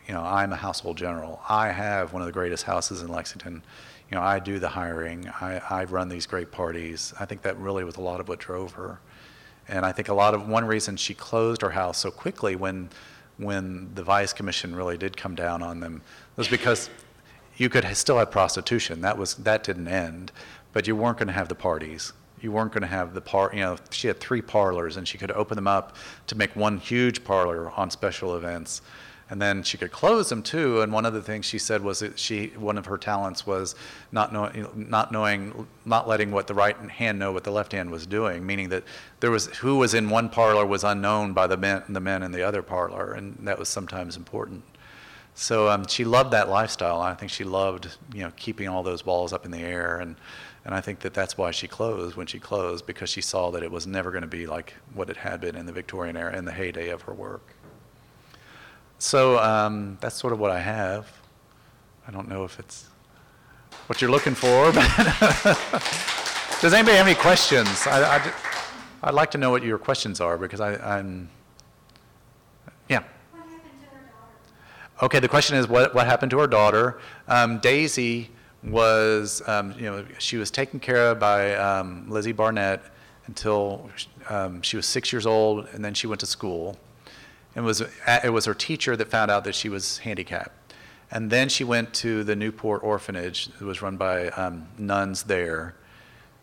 you know, I'm a household general. I have one of the greatest houses in Lexington. You know, I do the hiring. I, I run these great parties. I think that really was a lot of what drove her. And I think a lot of one reason she closed her house so quickly when, when the vice commission really did come down on them was because you could still have prostitution. That was that didn't end, but you weren't going to have the parties you weren't going to have the par. You know, she had three parlors, and she could open them up to make one huge parlor on special events. And then she could close them too. And one of the things she said was that she, one of her talents was not knowing, not knowing, not letting what the right hand know what the left hand was doing, meaning that there was, who was in one parlor was unknown by the men, the men in the other parlor. And that was sometimes important. So um, she loved that lifestyle. I think she loved, you know, keeping all those balls up in the air, and and I think that that's why she closed when she closed because she saw that it was never going to be like what it had been in the Victorian era in the heyday of her work. So um, that's sort of what I have. I don't know if it's what you're looking for, (laughs) but (laughs) does anybody have any questions? I, I, I'd like to know what your questions are because I, I'm, yeah. What happened to her daughter? Okay, the question is what, what happened to her daughter? Um, Daisy was, um, you know, she was taken care of by um, Lizzie Barnett until um, she was six years old, and then she went to school. And was, it was her teacher that found out that she was handicapped. And then she went to the Newport Orphanage. It was run by um, nuns there.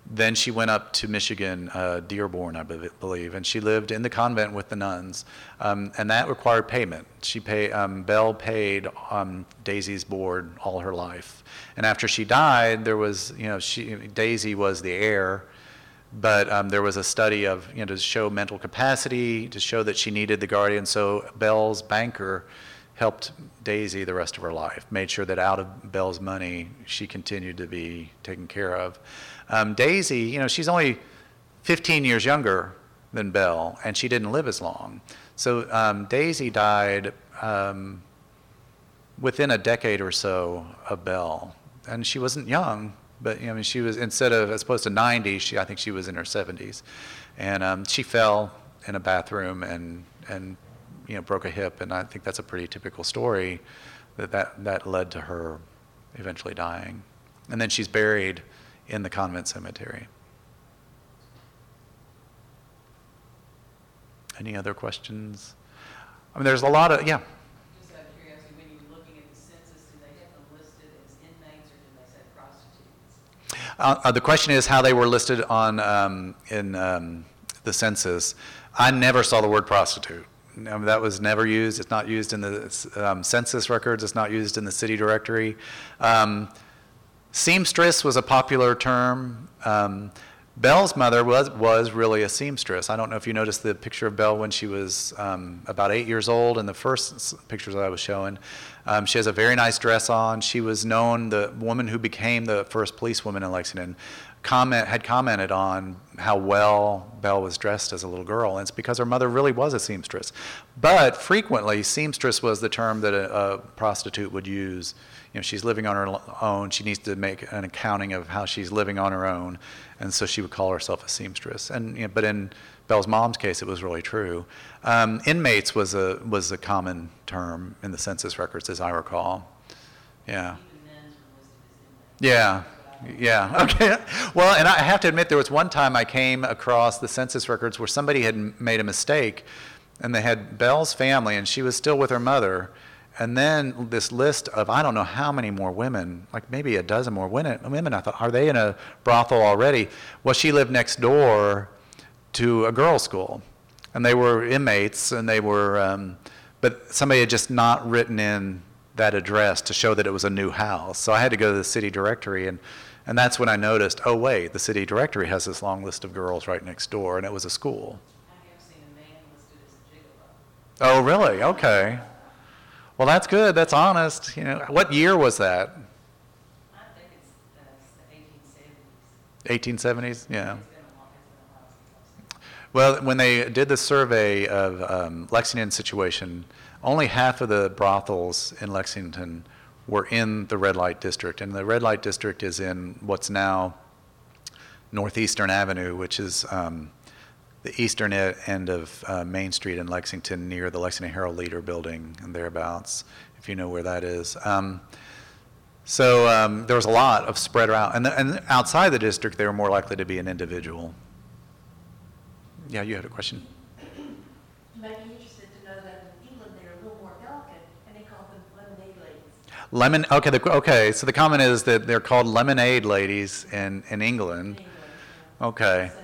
Then she went up to Michigan, uh, Dearborn, I be- believe, and she lived in the convent with the nuns, um, and that required payment. She pay, um, Belle paid um, Daisy's board all her life, and after she died, there was, you know, she Daisy was the heir, but um, there was a study of, you know, to show mental capacity, to show that she needed the guardian. So Belle's banker helped Daisy the rest of her life, made sure that out of Belle's money, she continued to be taken care of. Um, Daisy, you know, she's only 15 years younger than Belle, and she didn't live as long. So um, Daisy died um, within a decade or so of Belle, and she wasn't young, but you know, I mean, she was instead of as opposed to 90, she I think she was in her 70s, and um, she fell in a bathroom and and you know broke a hip, and I think that's a pretty typical story that that, that led to her eventually dying, and then she's buried in the convent cemetery. Any other questions? I mean, there's a lot of yeah. Just out of curiosity, when you're looking at the census, do they have them listed as inmates or do they say prostitutes? Uh, uh, the question is how they were listed on um, in um, the census. I never saw the word prostitute. I mean, that was never used. It's not used in the um, census records. It's not used in the city directory. Seamstress was a popular term. Um, Belle's mother was was really a seamstress. I don't know if you noticed the picture of Belle when she was um, about eight years old in the first pictures that I was showing. Um, she has a very nice dress on. She was known, the woman who became the first policewoman in Lexington, comment had commented on how well Belle was dressed as a little girl, and it's because her mother really was a seamstress. But frequently, seamstress was the term that a, a prostitute would use. You know, she's living on her own. She needs to make an accounting of how she's living on her own, and so she would call herself a seamstress. And you know, but in Belle's mom's case, it was really true. Um, inmates was a was a common term in the census records, as I recall. Yeah. Yeah, yeah, (laughs) okay. Well, and I have to admit, there was one time I came across the census records where somebody had made a mistake, and they had Belle's family, and she was still with her mother. And then this list of I don't know how many more women, like maybe a dozen more women. Women, I thought, are they in a brothel already? Well, she lived next door to a girls' school, and they were inmates, and they were, um, but somebody had just not written in that address to show that it was a new house. So I had to go to the city directory, and and that's when I noticed, oh wait, the city directory has this long list of girls right next door, and it was a school. I have seen a man listed as a gigolo. Oh really? Okay. Well, that's good. That's honest. You know, what year was that? I think it's, uh, the eighteen 1870s. Yeah. It's been a while, it's been a while since I've seen it. Well, when they did the survey of um, Lexington situation, only half of the brothels in Lexington were in the red light district, and the red light district is in what's now Northeastern Avenue, which is um, the eastern end of uh, Main Street in Lexington, near the Lexington Herald Leader Building and thereabouts, if you know where that is. Um, so um, there was a lot of spread around, and, the, and outside the district, they were more likely to be an individual. Yeah, you had a question. You might be interested to know that in England, they're a little more delicate, and they call them lemonade ladies Lemon. Okay. The, okay. So the comment is that they're called lemonade ladies in in England. England. yeah. Okay. Census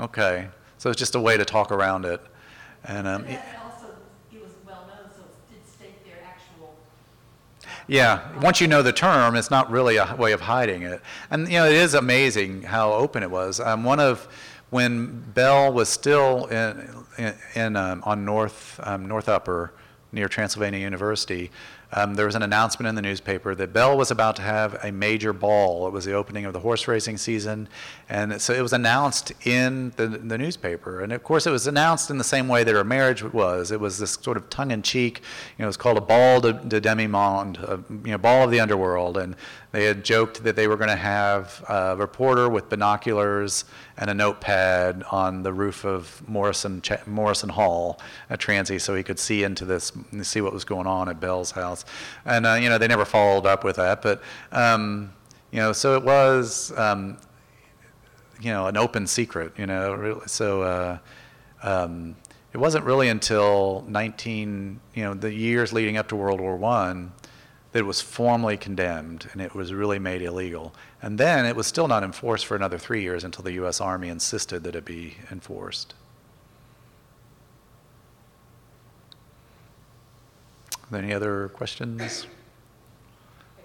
Okay, so it's just a way to talk around it. And, um, also, it was well known, so did their actual. Yeah, once you know the term, it's not really a way of hiding it. And, you know, it is amazing how open it was. Um, one of, when Belle was still in, in, in um, on North, um, North Upper near Transylvania University, um, there was an announcement in the newspaper that Belle was about to have a major ball. It was the opening of the horse racing season, and so it was announced in the, the newspaper. And of course, it was announced in the same way that her marriage was. It was this sort of tongue-in-cheek. You know, it was called a ball de, de demi-monde, a, you know, ball of the underworld. And they had joked that they were going to have a reporter with binoculars and a notepad on the roof of Morrison Ch- Morrison Hall at Transy, so he could see into this, see what was going on at Belle's house. And uh, you know, they never followed up with that, but um, you know, so it was, um, you know, an open secret. You know, really, so. Uh, um, it wasn't really until 19, you know, the years leading up to World War One that it was formally condemned and it was really made illegal. And then it was still not enforced for another three years until the U.S. Army insisted that it be enforced. Are there any other questions? Have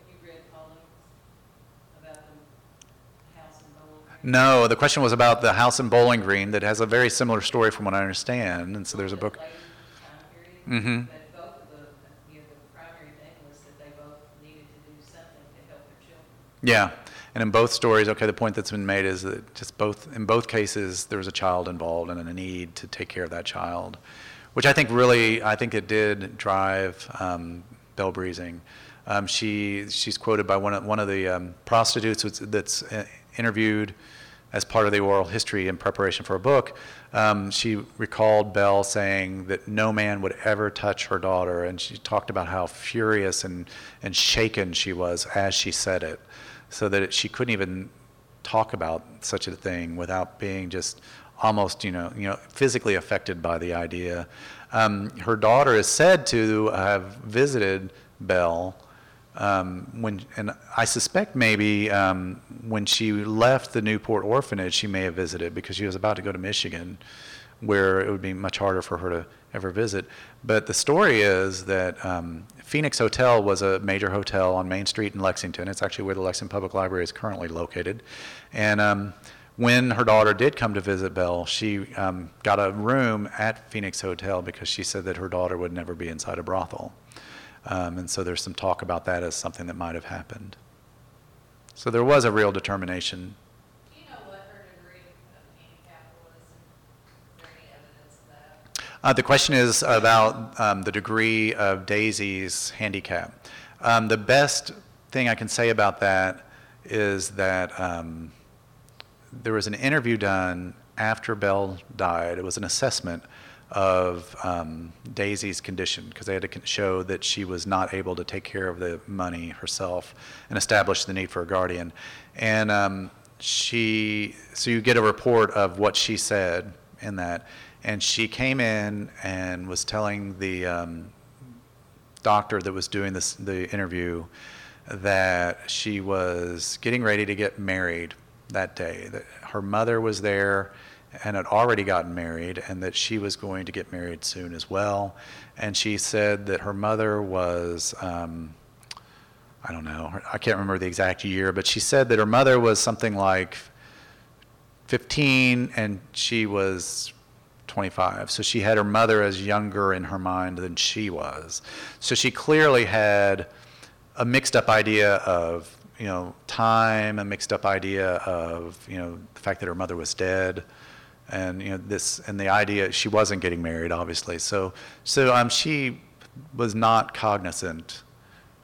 you read Paul's about the house in Bowling Green? No, the question was about the house in Bowling Green that has a very similar story from what I understand. And so there's a book. Later time period, Mhm. That both of the, you know, the primary thing was that they both needed to do something to help their children. Yeah, and in both stories, okay, the point that's been made is that just both, in both cases, there was a child involved and a need to take care of that child, which I think really, I think it did drive um, Belle Breezing. Um, she, she's quoted by one of, one of the um, prostitutes that's, that's uh, interviewed as part of the oral history in preparation for a book. Um, she recalled Belle saying that no man would ever touch her daughter, and she talked about how furious and, and shaken she was as she said it so that it, she couldn't even talk about such a thing without being just almost, you know, you know, physically affected by the idea. Um, her daughter is said to have visited Belle um, when, and I suspect maybe um, when she left the Newport orphanage, she may have visited because she was about to go to Michigan, where it would be much harder for her to ever visit. But the story is that um, Phoenix Hotel was a major hotel on Main Street in Lexington. It's actually where the Lexington Public Library is currently located. And um, when her daughter did come to visit Belle, she um, got a room at Phoenix Hotel because she said that her daughter would never be inside a brothel. Um, and so there's some talk about that as something that might have happened. So there was a real determination. Do you know what her degree of handicap was? Is there any evidence of that? Uh, the question is about um, the degree of Daisy's handicap. Um, the best thing I can say about that is that um, there was an interview done after Belle died. It was an assessment of um, Daisy's condition because they had to show that she was not able to take care of the money herself and establish the need for a guardian. And um, she, so you get a report of what she said in that. And she came in and was telling the um, doctor that was doing this, the interview that she was getting ready to get married that day. That her mother was there and had already gotten married, and that she was going to get married soon as well. And she said that her mother was. Um, I don't know. I can't remember the exact year, but she said that her mother was something like 15 and she was 25. So she had her mother as younger in her mind than she was. So she clearly had a mixed up idea of, you know, time, a mixed up idea of, you know, the fact that her mother was dead. And, you know, this, and the idea, she wasn't getting married, obviously. So, so um, she was not cognizant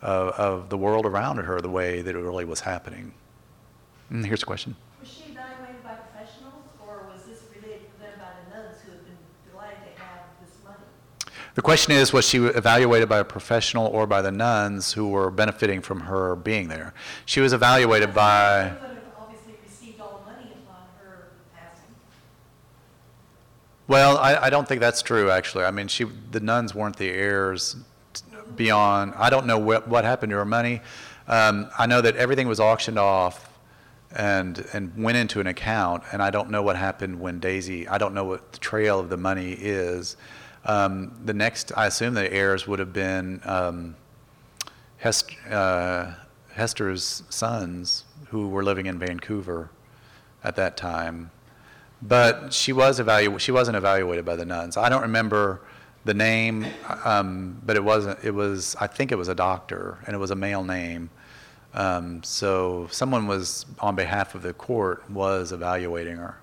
of, of the world around her the way that it really was happening. Mm, Here's a question. Was she evaluated by professionals, or was this related to them by the nuns who have been delighted to have this money? The question is, was she evaluated by a professional or by the nuns who were benefiting from her being there? She was evaluated by, well, I, I don't think that's true, actually. I mean, she, the nuns weren't the heirs beyond, I don't know what, what happened to her money. Um, I know that everything was auctioned off and, and went into an account, and I don't know what happened when Daisy, I don't know what the trail of the money is. Um, the next, I assume the heirs would have been um, Hest, uh, Hester's sons who were living in Vancouver at that time. But she was evalu- she wasn't evaluated by the nuns. I don't remember the name, um, but it wasn't. It was I think it was a doctor, and it was a male name. Um, so someone was on behalf of the court was evaluating her.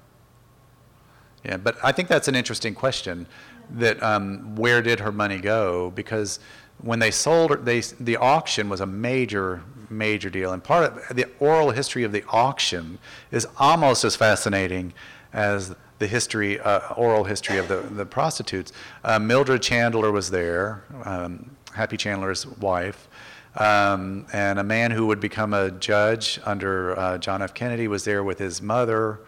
Yeah, but I think that's an interesting question. That um, where did her money go? Because when they sold they the auction was a major major deal, and part of the oral history of the auction is almost as fascinating as the history, uh, oral history of the, the prostitutes. Uh, Mildred Chandler was there, um, Happy Chandler's wife, um, and a man who would become a judge under uh, John F. Kennedy was there with his mother,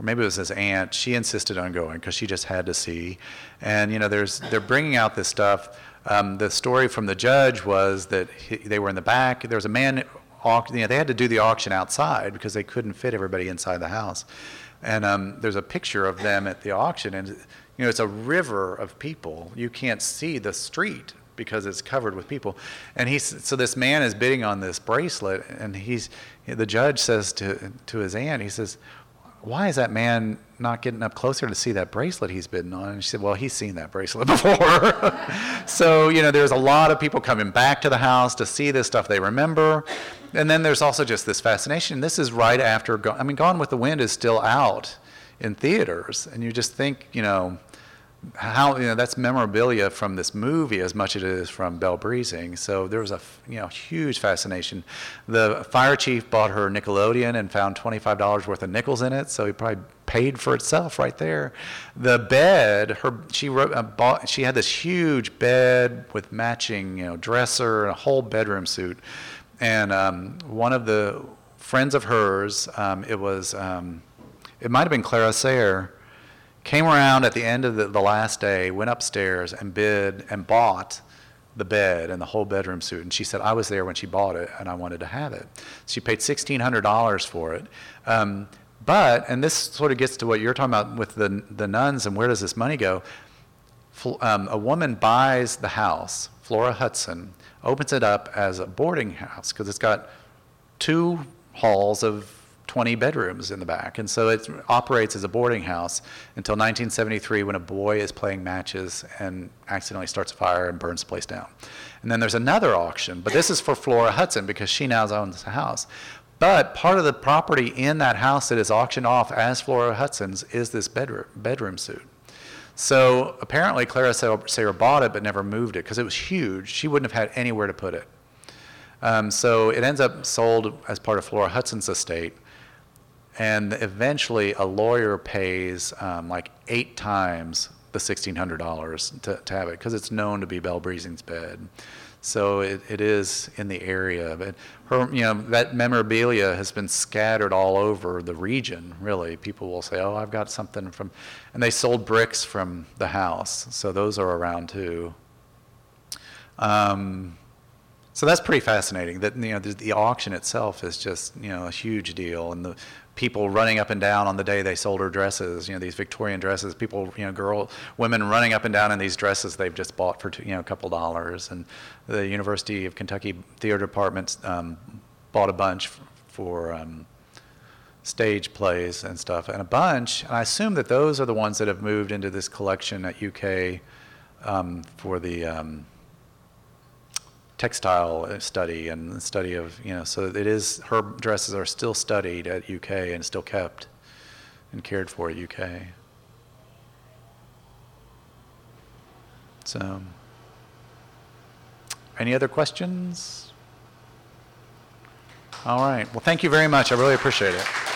or maybe it was his aunt. She insisted on going because she just had to see. And you know, there's they're bringing out this stuff. Um, the story from the judge was that he, they were in the back. There was a man. You know, they had to do the auction outside because they couldn't fit everybody inside the house. And um, there's a picture of them at the auction, and you know, it's a river of people. You can't see the street because it's covered with people. And he's so this man is bidding on this bracelet, and he's the judge says to to his aunt, he says, "Why is that man not getting up closer to see that bracelet he's bidding on?" And she said, "Well, he's seen that bracelet (laughs) before." (laughs) so you know, there's a lot of people coming back to the house to see this stuff they remember. And then there's also just this fascination. This is right after, Go- I mean, Gone with the Wind is still out in theaters, and you just think, you know, how you know that's memorabilia from this movie as much as it is from Belle Breezing. So there was a you know huge fascination. The fire chief bought her Nickelodeon and found twenty five dollars worth of nickels in it, so he probably paid for itself right there. The bed, her she wrote, uh, bought, she had this huge bed with matching you know dresser and a whole bedroom suit, and um, one of the friends of hers, um, it was um, it might have been Clara Sayre came around at the end of the, the last day, went upstairs and bid and bought the bed and the whole bedroom suit. And she said, I was there when she bought it and I wanted to have it. She paid $1,600 for it. Um, but, and this sort of gets to what you're talking about with the, the nuns and where does this money go? Um, a woman buys the house, Flora Hudson, opens it up as a boarding house because it's got two halls of 20 bedrooms in the back. And so it operates as a boarding house until 1973 when a boy is playing matches and accidentally starts a fire and burns the place down. And then there's another auction, but this is for Flora Hudson because she now owns the house. But part of the property in that house that is auctioned off as Flora Hudson's is this bedroom, bedroom suit. So apparently Clara Sa- Sayre bought it but never moved it because it was huge. She wouldn't have had anywhere to put it. Um, so it ends up sold as part of Flora Hudson's estate. And eventually, a lawyer pays um, like eight times the $1,600 to, to have it because it's known to be Belle Breezing's bed. So it, it is in the area. But her, you know, that memorabilia has been scattered all over the region, really. People will say, oh, I've got something from, and they sold bricks from the house. So those are around too. Um, so that's pretty fascinating. That you know, the, the auction itself is just you know a huge deal, and the people running up and down on the day they sold her dresses. You know, these Victorian dresses. People, you know, girl, women running up and down in these dresses they've just bought for you know a couple dollars, and the University of Kentucky Theater Department um, bought a bunch for. Um, stage plays and stuff, and a bunch. And I assume that those are the ones that have moved into this collection at UK um, for the um, textile study and the study of, you know, so it is, her dresses are still studied at UK and still kept and cared for at UK. So, any other questions? All right. Well, thank you very much. I really appreciate it.